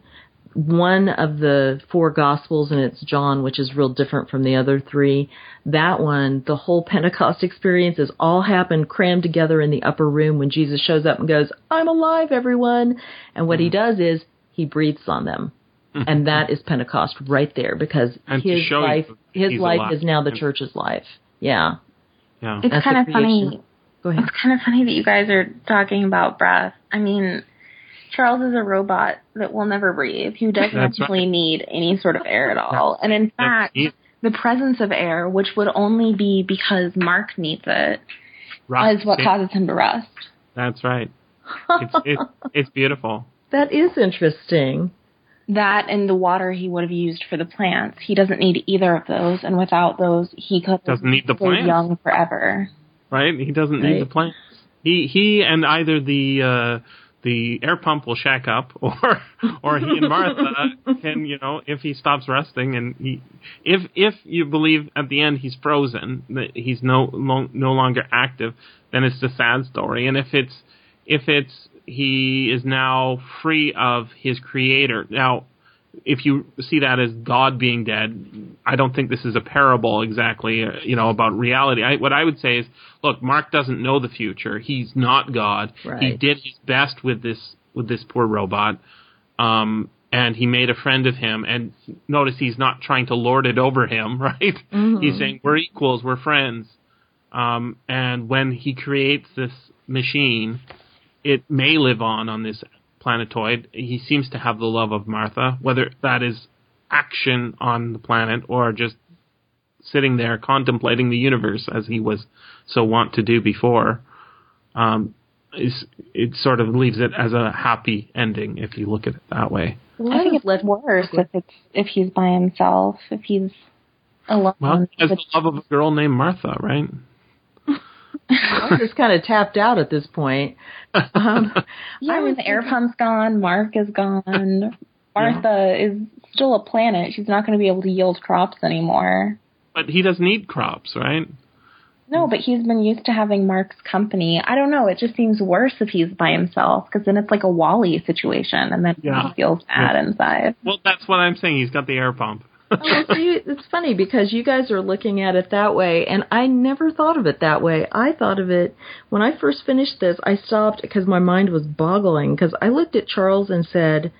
One of the four Gospels, and it's John, which is real different from the other three. That one, the whole *laughs* Pentecost experience is all happened crammed together in the upper room when Jesus shows up and goes, I'm alive, everyone. And what he does is he breathes on them. And that is Pentecost right there because And his life, his life alive. is now the church's life. Yeah. Yeah, It's That's kind the of funny. Go ahead. It's kind of funny that you guys are talking about breath. I mean, Charles is a robot that will never breathe, who doesn't That's actually right. need any sort of air at all. And in fact, the presence of air, which would only be because Mark needs it, right. is what It- causes him to rust. That's right. It's it, *laughs* it's beautiful. That is interesting. That and the water he would have used for the plants. He doesn't need either of those, and without those, he could have Doesn't need the plants. young forever. right? He doesn't need the plants. He he and either the uh, the air pump will shack up, *laughs* or or he and Martha can you know if he stops resting and he if if you believe at the end he's frozen that he's no lo- no longer active, then it's a sad story. And if it's if it's he is now free of his creator now if you see that as God being dead, I don't think this is a parable exactly, uh, you know, about reality. I, what I would say is, look, Mark doesn't know the future. He's not God. He did his best with this with this poor robot, um, and he made a friend of him. And notice he's not trying to lord it over him, *laughs* right? Mm-hmm. He's saying we're equals, we're friends. Um, and when he creates this machine, it may live on on this planetoid. He seems to have the love of Martha, whether that is action on the planet or just sitting there contemplating the universe as he was so wont to do before. Um, is it sort of leaves it as a happy ending if you look at it that way. Well, I think was it's worse if it's if he's by himself, if he's alone. Well, he has the love of a girl named Martha, right? I'm just kind of tapped out at this point. Um, *laughs* yeah, I I was the air pump's gone. Mark is gone. *laughs* Martha is still a planet. She's not going to be able to yield crops anymore. But he doesn't eat crops, right? No, but he's been used to having Mark's company. I don't know. It just seems worse if he's by himself because then it's like a WALL-E situation, and then Yeah. he feels bad inside. Well, that's what I'm saying. He's got the air pump. Oh, well, see, it's funny because you guys are looking at it that way, and I never thought of it that way. I thought of it when I first finished this. I stopped because my mind was boggling because I looked at Charles and said,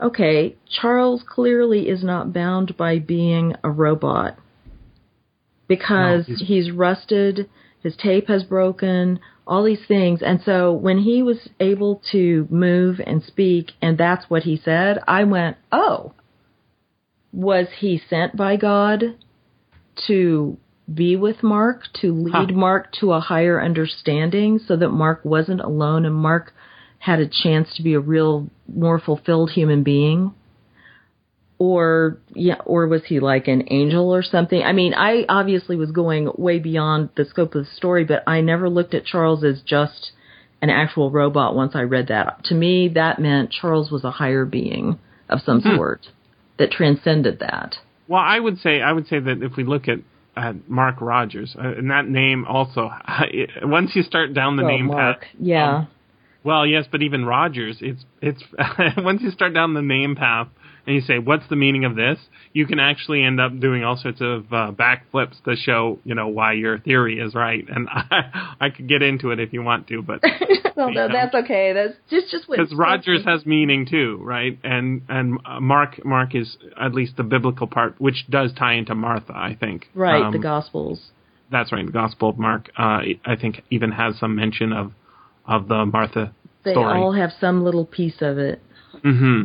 "Okay, Charles clearly is not bound by being a robot because No, he's- he's rusted, his tape has broken." All these things. And so when he was able to move and speak, and that's what he said, I went, oh, was he sent by God to be with Mark, to lead Huh. Mark to a higher understanding so that Mark wasn't alone and Mark had a chance to be a real more fulfilled human being? Or yeah, or was he like an angel or something? I mean, I obviously was going way beyond the scope of the story, but I never looked at Charles as just an actual robot once I read that. To me, that meant Charles was a higher being of some hmm. sort that transcended that. Well, I would say I would say that if we look at at Mark Rogers, uh, and that name also, *laughs* once you start down the Well, name Mark, path, yeah. um, well, yes, but even Rogers, it's it's *laughs* once you start down the name path and you say, "What's the meaning of this?" You can actually end up doing all sorts of uh, backflips to show you know why your theory is right, and *laughs* I, I could get into it if you want to, but *laughs* no, no, that's okay. That's just just what because Rogers has meaning too, right? And and uh, Mark Mark is at least the biblical part, which does tie into Martha, I think. right Um, the Gospels. That's right. The Gospel of Mark, uh, I think, even has some mention of of the Martha They story. all have some little piece of it. hmm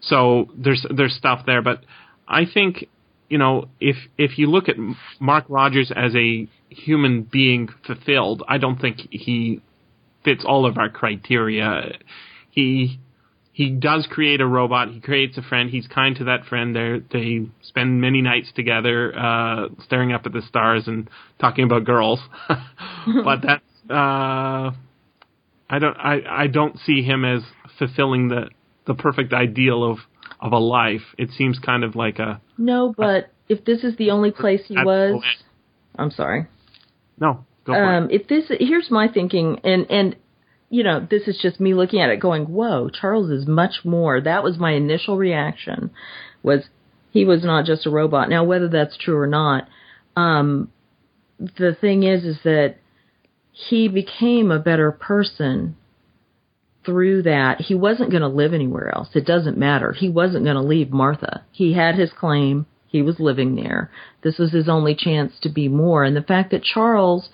So there's there's stuff there, but I think you know if if you look at Mark Rogers as a human being fulfilled, I don't think he fits all of our criteria. He he does create a robot. He creates a friend. He's kind to that friend. They they spend many nights together, uh, staring up at the stars and talking about girls. *laughs* but that's uh, I don't I, I don't see him as fulfilling the the perfect ideal of of a life. It seems kind of like a No, but if this is the only place he was. I'm sorry. no. Go for Um, it. if this here's my thinking, and and you know this is just me looking at it, going, "Whoa, Charles is much more." That was my initial reaction. Was he was not just a robot? Now, whether that's true or not, um, the thing is, is that he became a better person through that. He wasn't going to live anywhere else. It doesn't matter. He wasn't going to leave Martha. He had his claim. He was living there. This was his only chance to be more. And the fact that Charles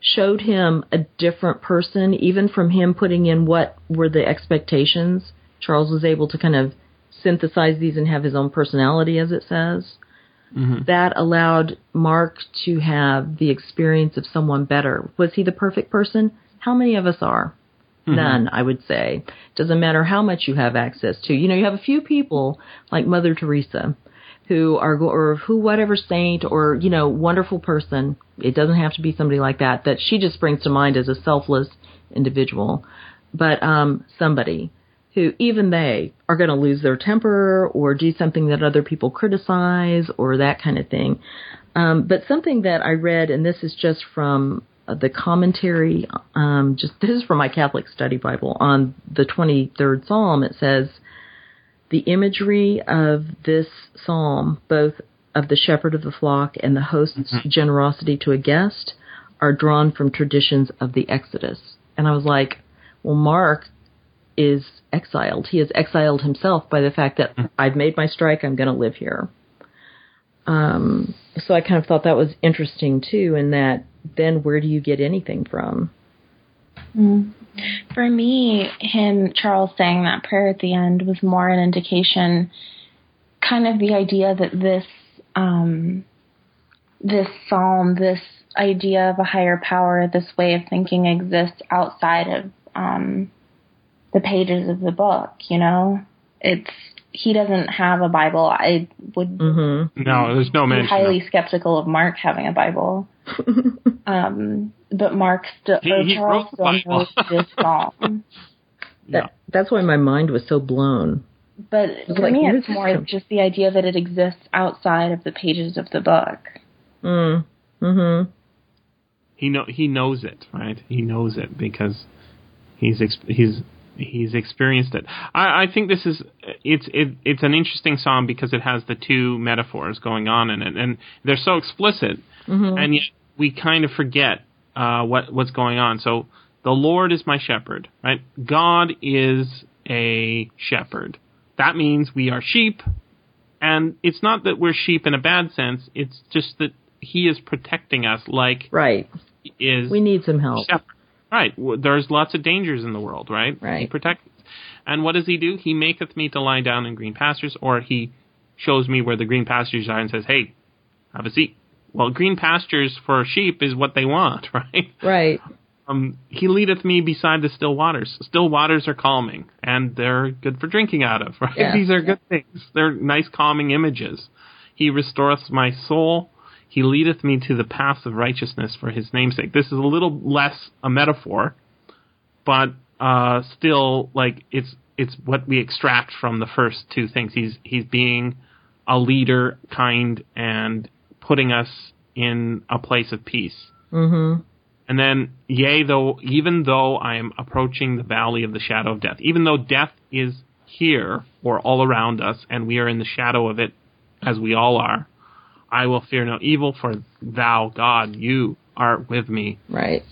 showed him a different person, even from him putting in what were the expectations, Charles was able to kind of synthesize these and have his own personality, as it says. Mm-hmm. That allowed Mark to have the experience of someone better. Was he the perfect person? How many of us are? None, I would say. Doesn't matter how much you have access to. You know, you have a few people like Mother Teresa who are, or who, whatever saint or, you know, wonderful person. It doesn't have to be somebody like that, that she just brings to mind as a selfless individual. But, um, somebody who even they are going to lose their temper or do something that other people criticize or that kind of thing. Um, but something that I read, and this is just from the commentary, um, just this is from my Catholic Study Bible on the 23rd Psalm. It says, the imagery of this psalm, both of the shepherd of the flock and the host's generosity to a guest, are drawn from traditions of the Exodus. And I was like, well, Mark is exiled. He is exiled himself by the fact that I've made my strike. I'm going to live here. Um, so I kind of thought that was interesting too. In that, then where do you get anything from? For me, him, Charles saying that prayer at the end was more an indication, kind of the idea that this, um, this psalm, this idea of a higher power, this way of thinking exists outside of, um, the pages of the book, you know? It's, he doesn't have a Bible. I would Mm-hmm. No, there's no be mention. highly of- skeptical of Mark having a Bible. *laughs* um, but Mark still, He- or he Charles wrote still Bible. knows this psalm. *laughs* Yeah. That, that's why my mind was so blown. But for like, me, it's more come- just the idea that it exists outside of the pages of the book. Mm. Mm-hmm. he know he knows it, right? He knows it because he's ex- he's he's experienced it. I, I think this is it's it, it's an interesting song because it has the two metaphors going on in it, and they're so explicit, and yet we kind of forget uh, what what's going on. So the Lord is my shepherd, right? God is a shepherd. That means we are sheep, and it's not that we're sheep in a bad sense. It's just that He is protecting us, like Right. is We need some help. shepherd. Right. There's lots of dangers in the world, right? Right. He protects. And what does he do? He maketh me to lie down in green pastures, or he shows me where the green pastures are and says, "Hey, have a seat." Well, green pastures for sheep is what they want, *laughs* right? Right. Um, he leadeth me beside the still waters. Still waters are calming, and they're good for drinking out of, *laughs* right? Yeah. These are good things. They're nice, calming images. He restoreth my soul. He leadeth me to the paths of righteousness for his namesake. This is a little less a metaphor, but uh, still, like it's it's what we extract from the first two things. He's he's being a leader, kind, and putting us in a place of peace. Mm-hmm. And then, yea, though, even though I am approaching the valley of the shadow of death, even though death is here or all around us, and we are in the shadow of it, as we all are, I will fear no evil, for thou, God, you art with me. Right.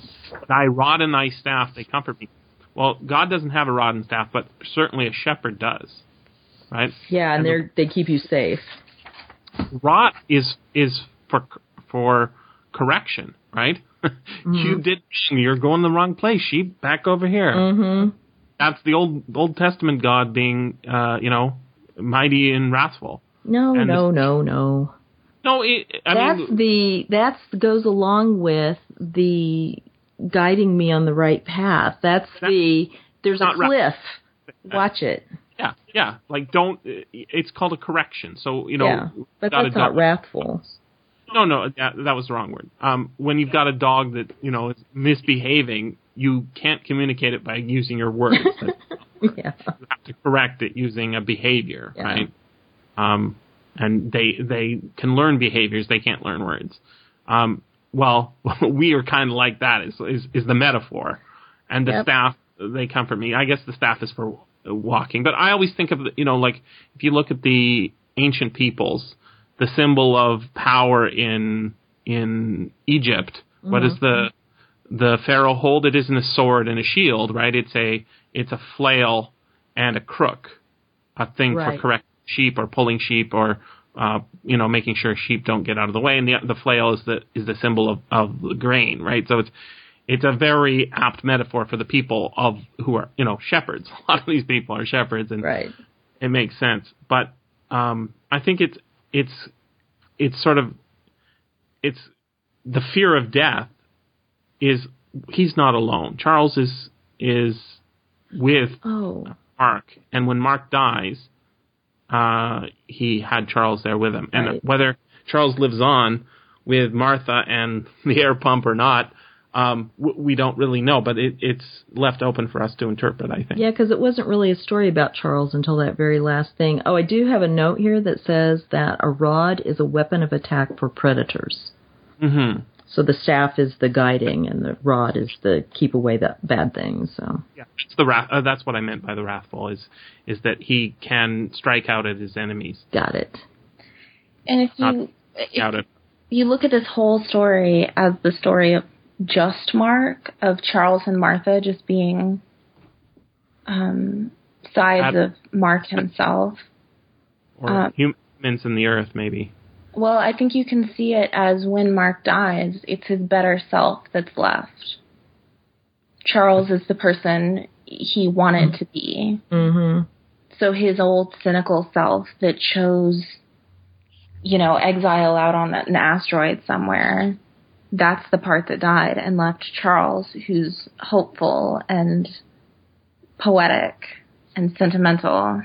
Thy rod and thy staff, they comfort me. Well, God doesn't have a rod and staff, but certainly a shepherd does. Right? Yeah, and And they're they keep you safe. rot is is for for correction, right? *laughs* you did you're going the wrong place. Sheep, back over here. Mm-hmm. That's the old Old Testament God being, uh, you know, mighty and wrathful. No, And no, no, no. No, it, I that's mean, the that's goes along with the guiding me on the right path. That's the there's a not right. Watch it. yeah, yeah. Like, don't. It's called a correction. So you know, yeah, but that's not wrathful. No, no, that, that was the wrong word. Um, when you've got a dog that you know is misbehaving, you can't communicate it by using your words. *laughs* Yeah. you have to correct it using a behavior, Yeah. right? Um, and they they can learn behaviors, they can't learn words. Um, well, *laughs* we are kind of like that. Is is, is the metaphor, and the Yep. staff they comfort me. I guess the staff is for walking, but I always think of you know like if you look at the ancient peoples, the symbol of power in in Egypt. What does the the pharaoh hold? It isn't a sword and a shield, right? It's a it's a flail and a crook, a thing Right. for correct sheep or pulling sheep or uh, you know making sure sheep don't get out of the way. And the the flail is the is the symbol of of the grain, right? So it's it's a very apt metaphor for the people of who are you know shepherds. *laughs* A lot of these people are shepherds, and Right. it makes sense. But um, I think it's it's it's sort of it's the fear of death is he's not alone. Charles is is with Oh. Mark, and when Mark dies, uh, he had Charles there with him. And Right. whether Charles lives on with Martha and *laughs* the air pump or not, um, w- we don't really know. But it, it's left open for us to interpret. I think. Yeah, because it wasn't really a story about Charles until that very last thing. Oh, I do have a note here that says that a rod is a weapon of attack for predators. hmm So the staff is the guiding, and the rod is the keep away the bad things. So Yeah, that's the wrath. Uh, that's what I meant by the wrathful is is that he can strike out at his enemies. got it. And if you if Out at you look at this whole story as the story of just Mark, of Charles and Martha just being um, sides Ab- of Mark himself. Or Uh, humans in the earth, maybe. Well, I think you can see it as when Mark dies, it's his better self that's left. Charles is the person he wanted to be. Mm-hmm. So his old cynical self that chose, you know, exile out on an asteroid somewhere, that's the part that died and left Charles, who's hopeful and poetic and sentimental.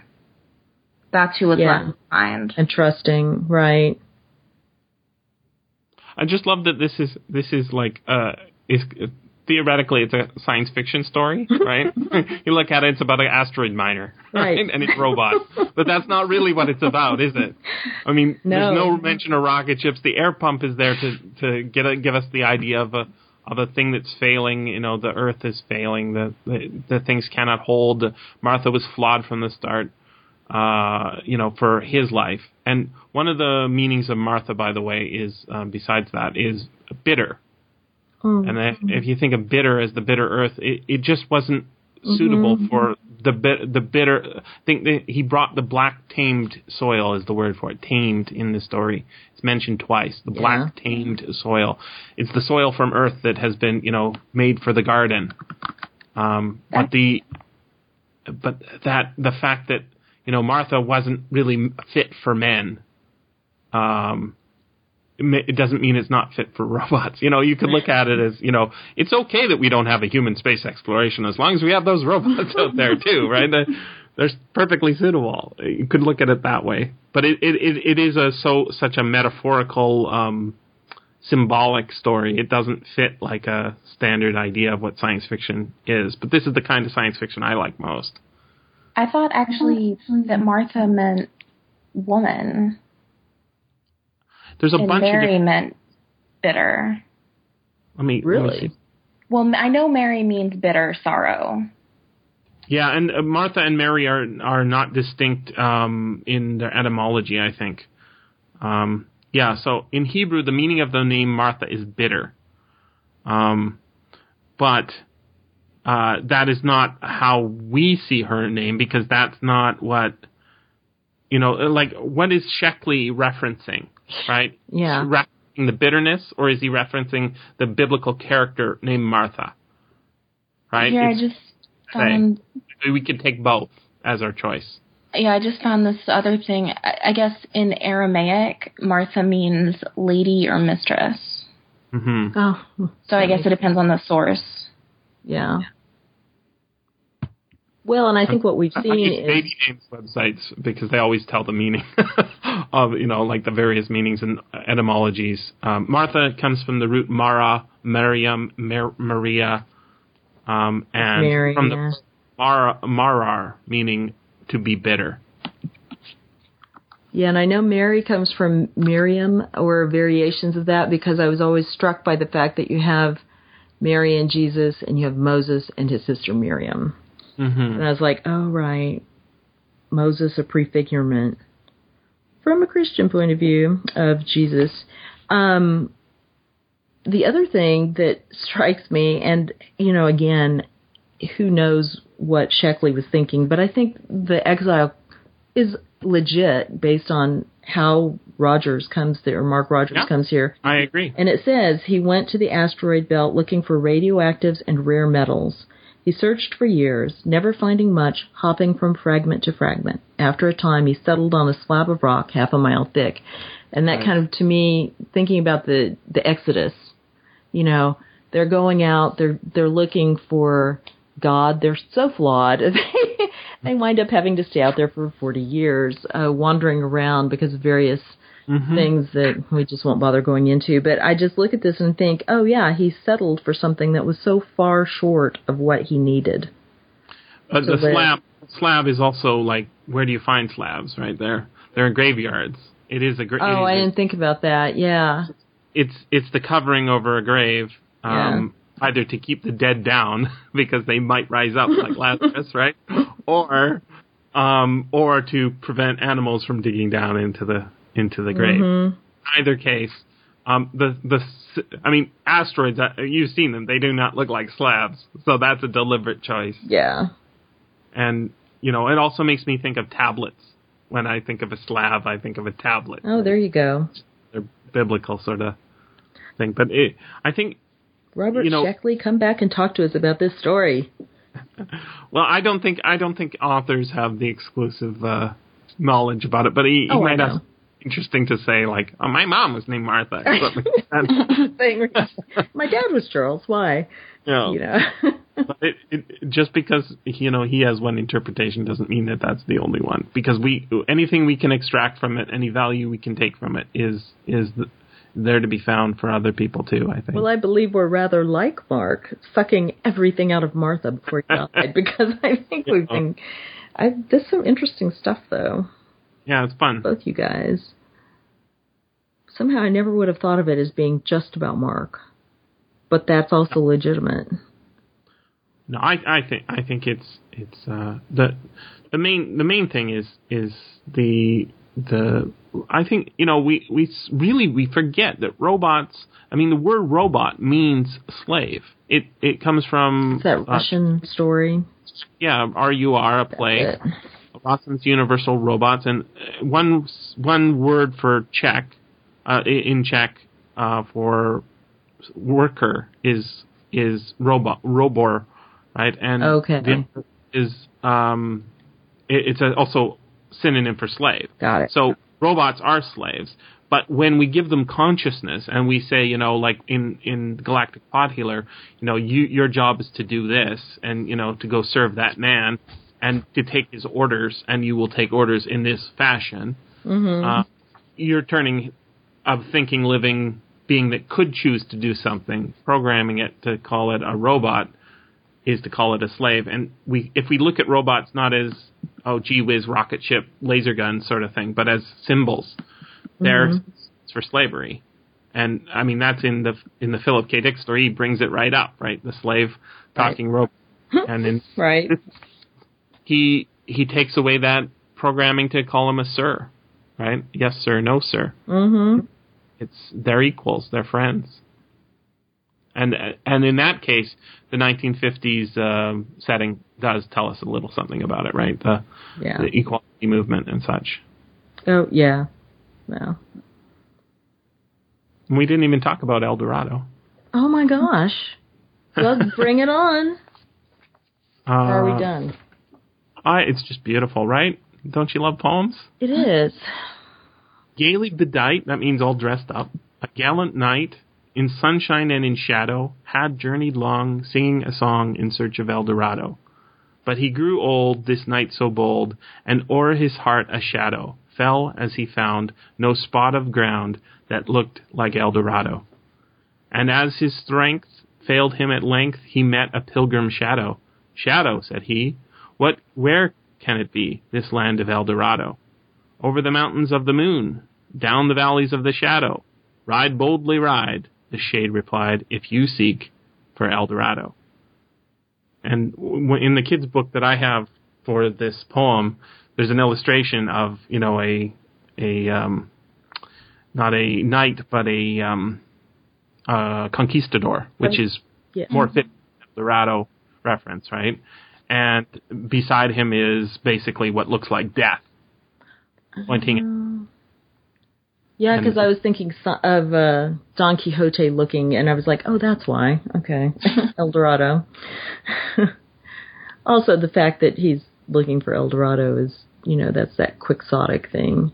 That's who was Yeah. left behind. And trusting, right? I just love that this is this is like uh is theoretically it's a science fiction story, right? *laughs* you look at it, it's about an asteroid miner, Right. And it's robots, but that's not really what it's about, is it? I mean, No. there's no mention of rocket ships. The air pump is there to to get a, give us the idea of a of a thing that's failing. You know, the Earth is failing. The the, the things cannot hold. Martha was flawed from the start uh, you know, for his life. And one of the meanings of Martha, by the way, is um, besides that is bitter. Mm. And if, if you think of bitter as the bitter earth, it, it just wasn't suitable for the bit the bitter. I think that he brought the black tamed soil is the word for it. Tamed in the story. It's mentioned twice. The black tamed soil. It's the soil from earth that has been you know made for the garden. Um, but the but that the fact that you know Martha wasn't really fit for men. Um, it doesn't mean it's not fit for *laughs* robots. You know, you could look at it as, you know, it's okay that we don't have a human space exploration as long as we have those *laughs* robots out there too, right? They're, perfectly suitable. You could look at it that way. But it, it, it is a so such a metaphorical, um, symbolic story. It doesn't fit like a standard idea of what science fiction is. But this is the kind of science fiction I like most. I thought actually that Martha meant woman There's a and bunch of Mary different. meant bitter. Let me let me Really? Well, I know Mary means bitter sorrow. Yeah, and uh, Martha and Mary are are not distinct um, in their etymology. I think. Um, yeah, so in Hebrew, the meaning of the name Martha is bitter, um, but uh, that is not how we see her name because that's not what you know. Like, what is Sheckley referencing? Right? Yeah. Is he referencing the bitterness, or is he referencing the biblical character named Martha? Right? Here, I just found. we could take both as our choice. Yeah, I just found this other thing. I, I guess in Aramaic, Martha means lady or mistress. hmm Oh, So I guess it depends on the source. yeah. Well, and I think what we've I seen is baby names websites because they always tell the meaning *laughs* of you know like the various meanings and etymologies. Um, Martha comes from the root Mara, Miriam, Mar- Maria, um, and Mary, from yeah. the Mara, Marar, meaning to be bitter. Yeah, and I know Mary comes from Miriam or variations of that because I was always struck by the fact that you have Mary and Jesus and you have Moses and his sister Miriam. Hmm And I was like, oh, right. Moses, a prefigurement from a Christian point of view of Jesus. Um, the other thing that strikes me, and, you know, again, who knows what Sheckley was thinking, but I think the exile is legit based on how Rogers comes there, Mark Rogers Yeah. comes here. I agree. And it says he went to the asteroid belt looking for radioactives and rare metals. He searched for years, never finding much, hopping from fragment to fragment. After a time, he settled on a slab of rock half a mile thick. And that kind of, to me, thinking about the, the Exodus, you know, they're going out, they're, they're looking for God. They're so flawed. *laughs* they wind up having to stay out there for 40 years, uh, wandering around because of various things that we just won't bother going into. But I just look at this and think, oh yeah, he settled for something that was so far short of what he needed. But So the slab slab is also like where do you find slabs? Right there, they're in graveyards. It is a gra- Oh, I it is a- didn't think about that. Yeah. it's it's the covering over a grave, um, either to keep the dead down *laughs* because they might rise up like Lazarus, right, *laughs* or um, or to prevent animals from digging down into the into the grave. Mhm. Either case, um, the the I mean asteroids. uh, You've seen them; they do not look like slabs, so that's a deliberate choice. Yeah. and you know, it also makes me think of tablets. When I think of a slab, I think of a tablet. Oh, there you go. They're biblical sort of thing. But it, I think, Robert You know- Sheckley, come back and talk to us about this story. *laughs* well, I don't think I don't think authors have the exclusive uh, knowledge about it. But he, he Oh, might have. Interesting to say, like, oh, my mom was named Martha. *laughs* or something like that. Saying, My dad was Charles. Why? You know. You *laughs* know. But it, it, just because you know he has one interpretation doesn't mean that that's the only one. Because we anything we can extract from it, any value we can take from it, is is the, there to be found for other people too. I think. Well, I believe we're rather like Mark, sucking everything out of Martha before he *laughs* died, because I think we've been. I, there's some interesting stuff, though. yeah, it's fun. Both you guys. Somehow, I never would have thought of it as being just about Mark, but that's also legitimate. No, I I think I think it's it's uh, the the main the main thing is is the the I think you know we we really we forget that robots. I mean, the word robot means slave. It it comes from It's that uh, Russian story. yeah, RUR, a play. Rossum's Universal Robots, and one one word for Czech uh, in Czech uh, for worker is is robot robor, right? And Okay. the is um, it, it's a, also synonym for slave. Got it. So robots are slaves, but when we give them consciousness and we say, you know, like in in Galactic Pot-Healer, you know, you your job is to do this and you know to go serve that man and to take his orders, and you will take orders in this fashion. Uh, you're turning a thinking, living being that could choose to do something, programming it to call it a robot is to call it a slave. And we, if we look at robots not as oh gee whiz rocket ship laser gun sort of thing, but as symbols, they're it's for slavery. And I mean that's in the in the Philip K. Dick story. He brings it right up, right? The slave talking robot, *laughs* and then Right. he he takes away that programming to call him a sir, right? Yes sir, no sir. Mm-hmm. It's they're equals, they're friends. And and in that case, the 1950s um, setting does tell us a little something about it, right? The Yeah. the equality movement and such. Oh, yeah. No. We didn't even talk about El Dorado. Oh my gosh. Well, *laughs* bring it on. Uh, Are we done? I, it's just beautiful, right? Don't you love poems? It is. Gaily bedight, that means all dressed up, a gallant knight, in sunshine and in shadow, had journeyed long, singing a song in search of El Dorado. But he grew old, this knight so bold, and o'er his heart a shadow fell as he found no spot of ground that looked like El Dorado. And as his strength failed him at length, he met a pilgrim shadow. Shadow, said he, what, where can it be, this land of El Dorado? Over the mountains of the moon, down the valleys of the shadow. Ride boldly, ride, the shade replied, if you seek for El Dorado. And in the kids' book that I have for this poem, there's an illustration of, you know, a, a, um, not a knight, but a, um, uh, conquistador, which is Yeah. more fit El Dorado reference, right? And beside him is basically what looks like death, pointing. Yeah, because I was thinking of uh, Don Quixote looking, and I was like, oh, that's why. Okay. *laughs* El Dorado. *laughs* also, the fact that he's looking for El Dorado is, you know, that's that quixotic thing.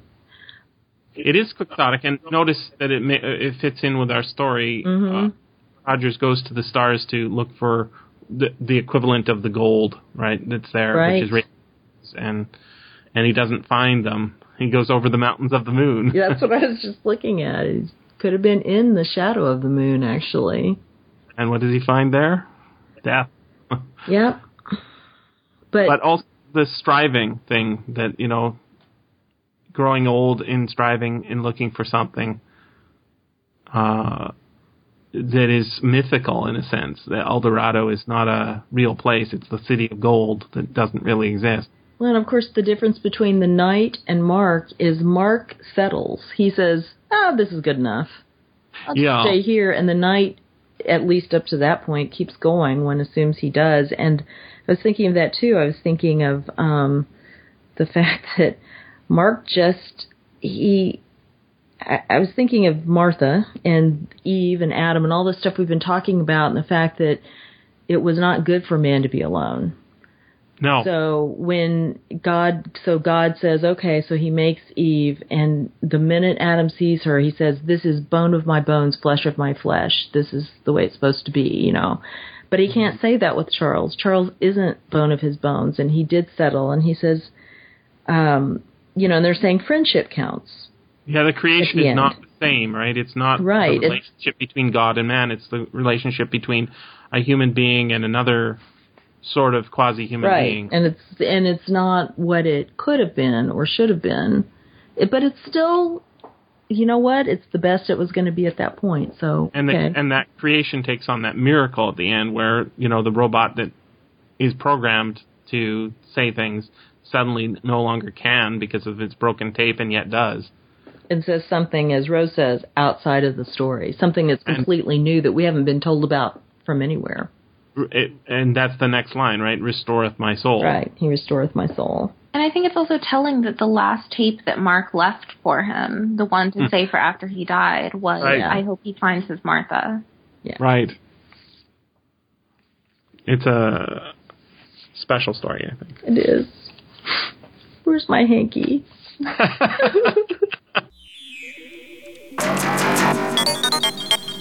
It is quixotic, and notice that it ma- it fits in with our story. Mhm. Uh, Rogers goes to the stars to look for the the equivalent of the gold, right? That's there, Right. which is radiance, and and he doesn't find them. He goes over the mountains of the moon. Yeah, that's what I was just looking at. He could have been in the shadow of the moon, actually. and what does he find there? Death. *laughs* Yep. But, but also the striving thing that you know growing old in striving in looking for something uh that is mythical in a sense that El Dorado is not a real place it's the city of gold that doesn't really exist well, and of course, the difference between the knight and Mark is Mark settles. He says, "Ah, this is good enough. I'll Yeah. stay here," and the knight at least up to that point, keeps going. One assumes he does. And I was thinking of that too. I was thinking of um, the *laughs* fact that Mark just he. I, I was thinking of Martha and Eve and Adam and all the stuff we've been talking about, and the fact that it was not good for man to be alone. No. So when God, so God says, okay, so he makes Eve, and the minute Adam sees her, he says, this is bone of my bones, flesh of my flesh. This is the way it's supposed to be, you know. But he can't say that with Charles. Charles isn't bone of his bones, and he did settle, and he says, um, you know, and they're saying friendship counts. yeah, the creation the is not the same, right? It's not Right, the it's- relationship between God and man. It's the relationship between a human being and another sort of quasi-human right. being. and it's and it's not what it could have been or should have been. It, but it's still you know what? It's the best it was going to be at that point so and the, okay. and that creation takes on that miracle at the end where you know the robot that is programmed to say things suddenly no longer can because of its broken tape and yet does. And says something as Rose says outside of the story. Something that's And- completely new that we haven't been told about from anywhere it, and that's the next line right? Restoreth my soul. Right. He restoreth my soul. And I think it's also telling that the last tape that Mark left for him, the one to hmm. say for after he died, was Right. I hope he finds his Martha. right. It's a special story i think. It is. Where's my hanky *laughs* *laughs*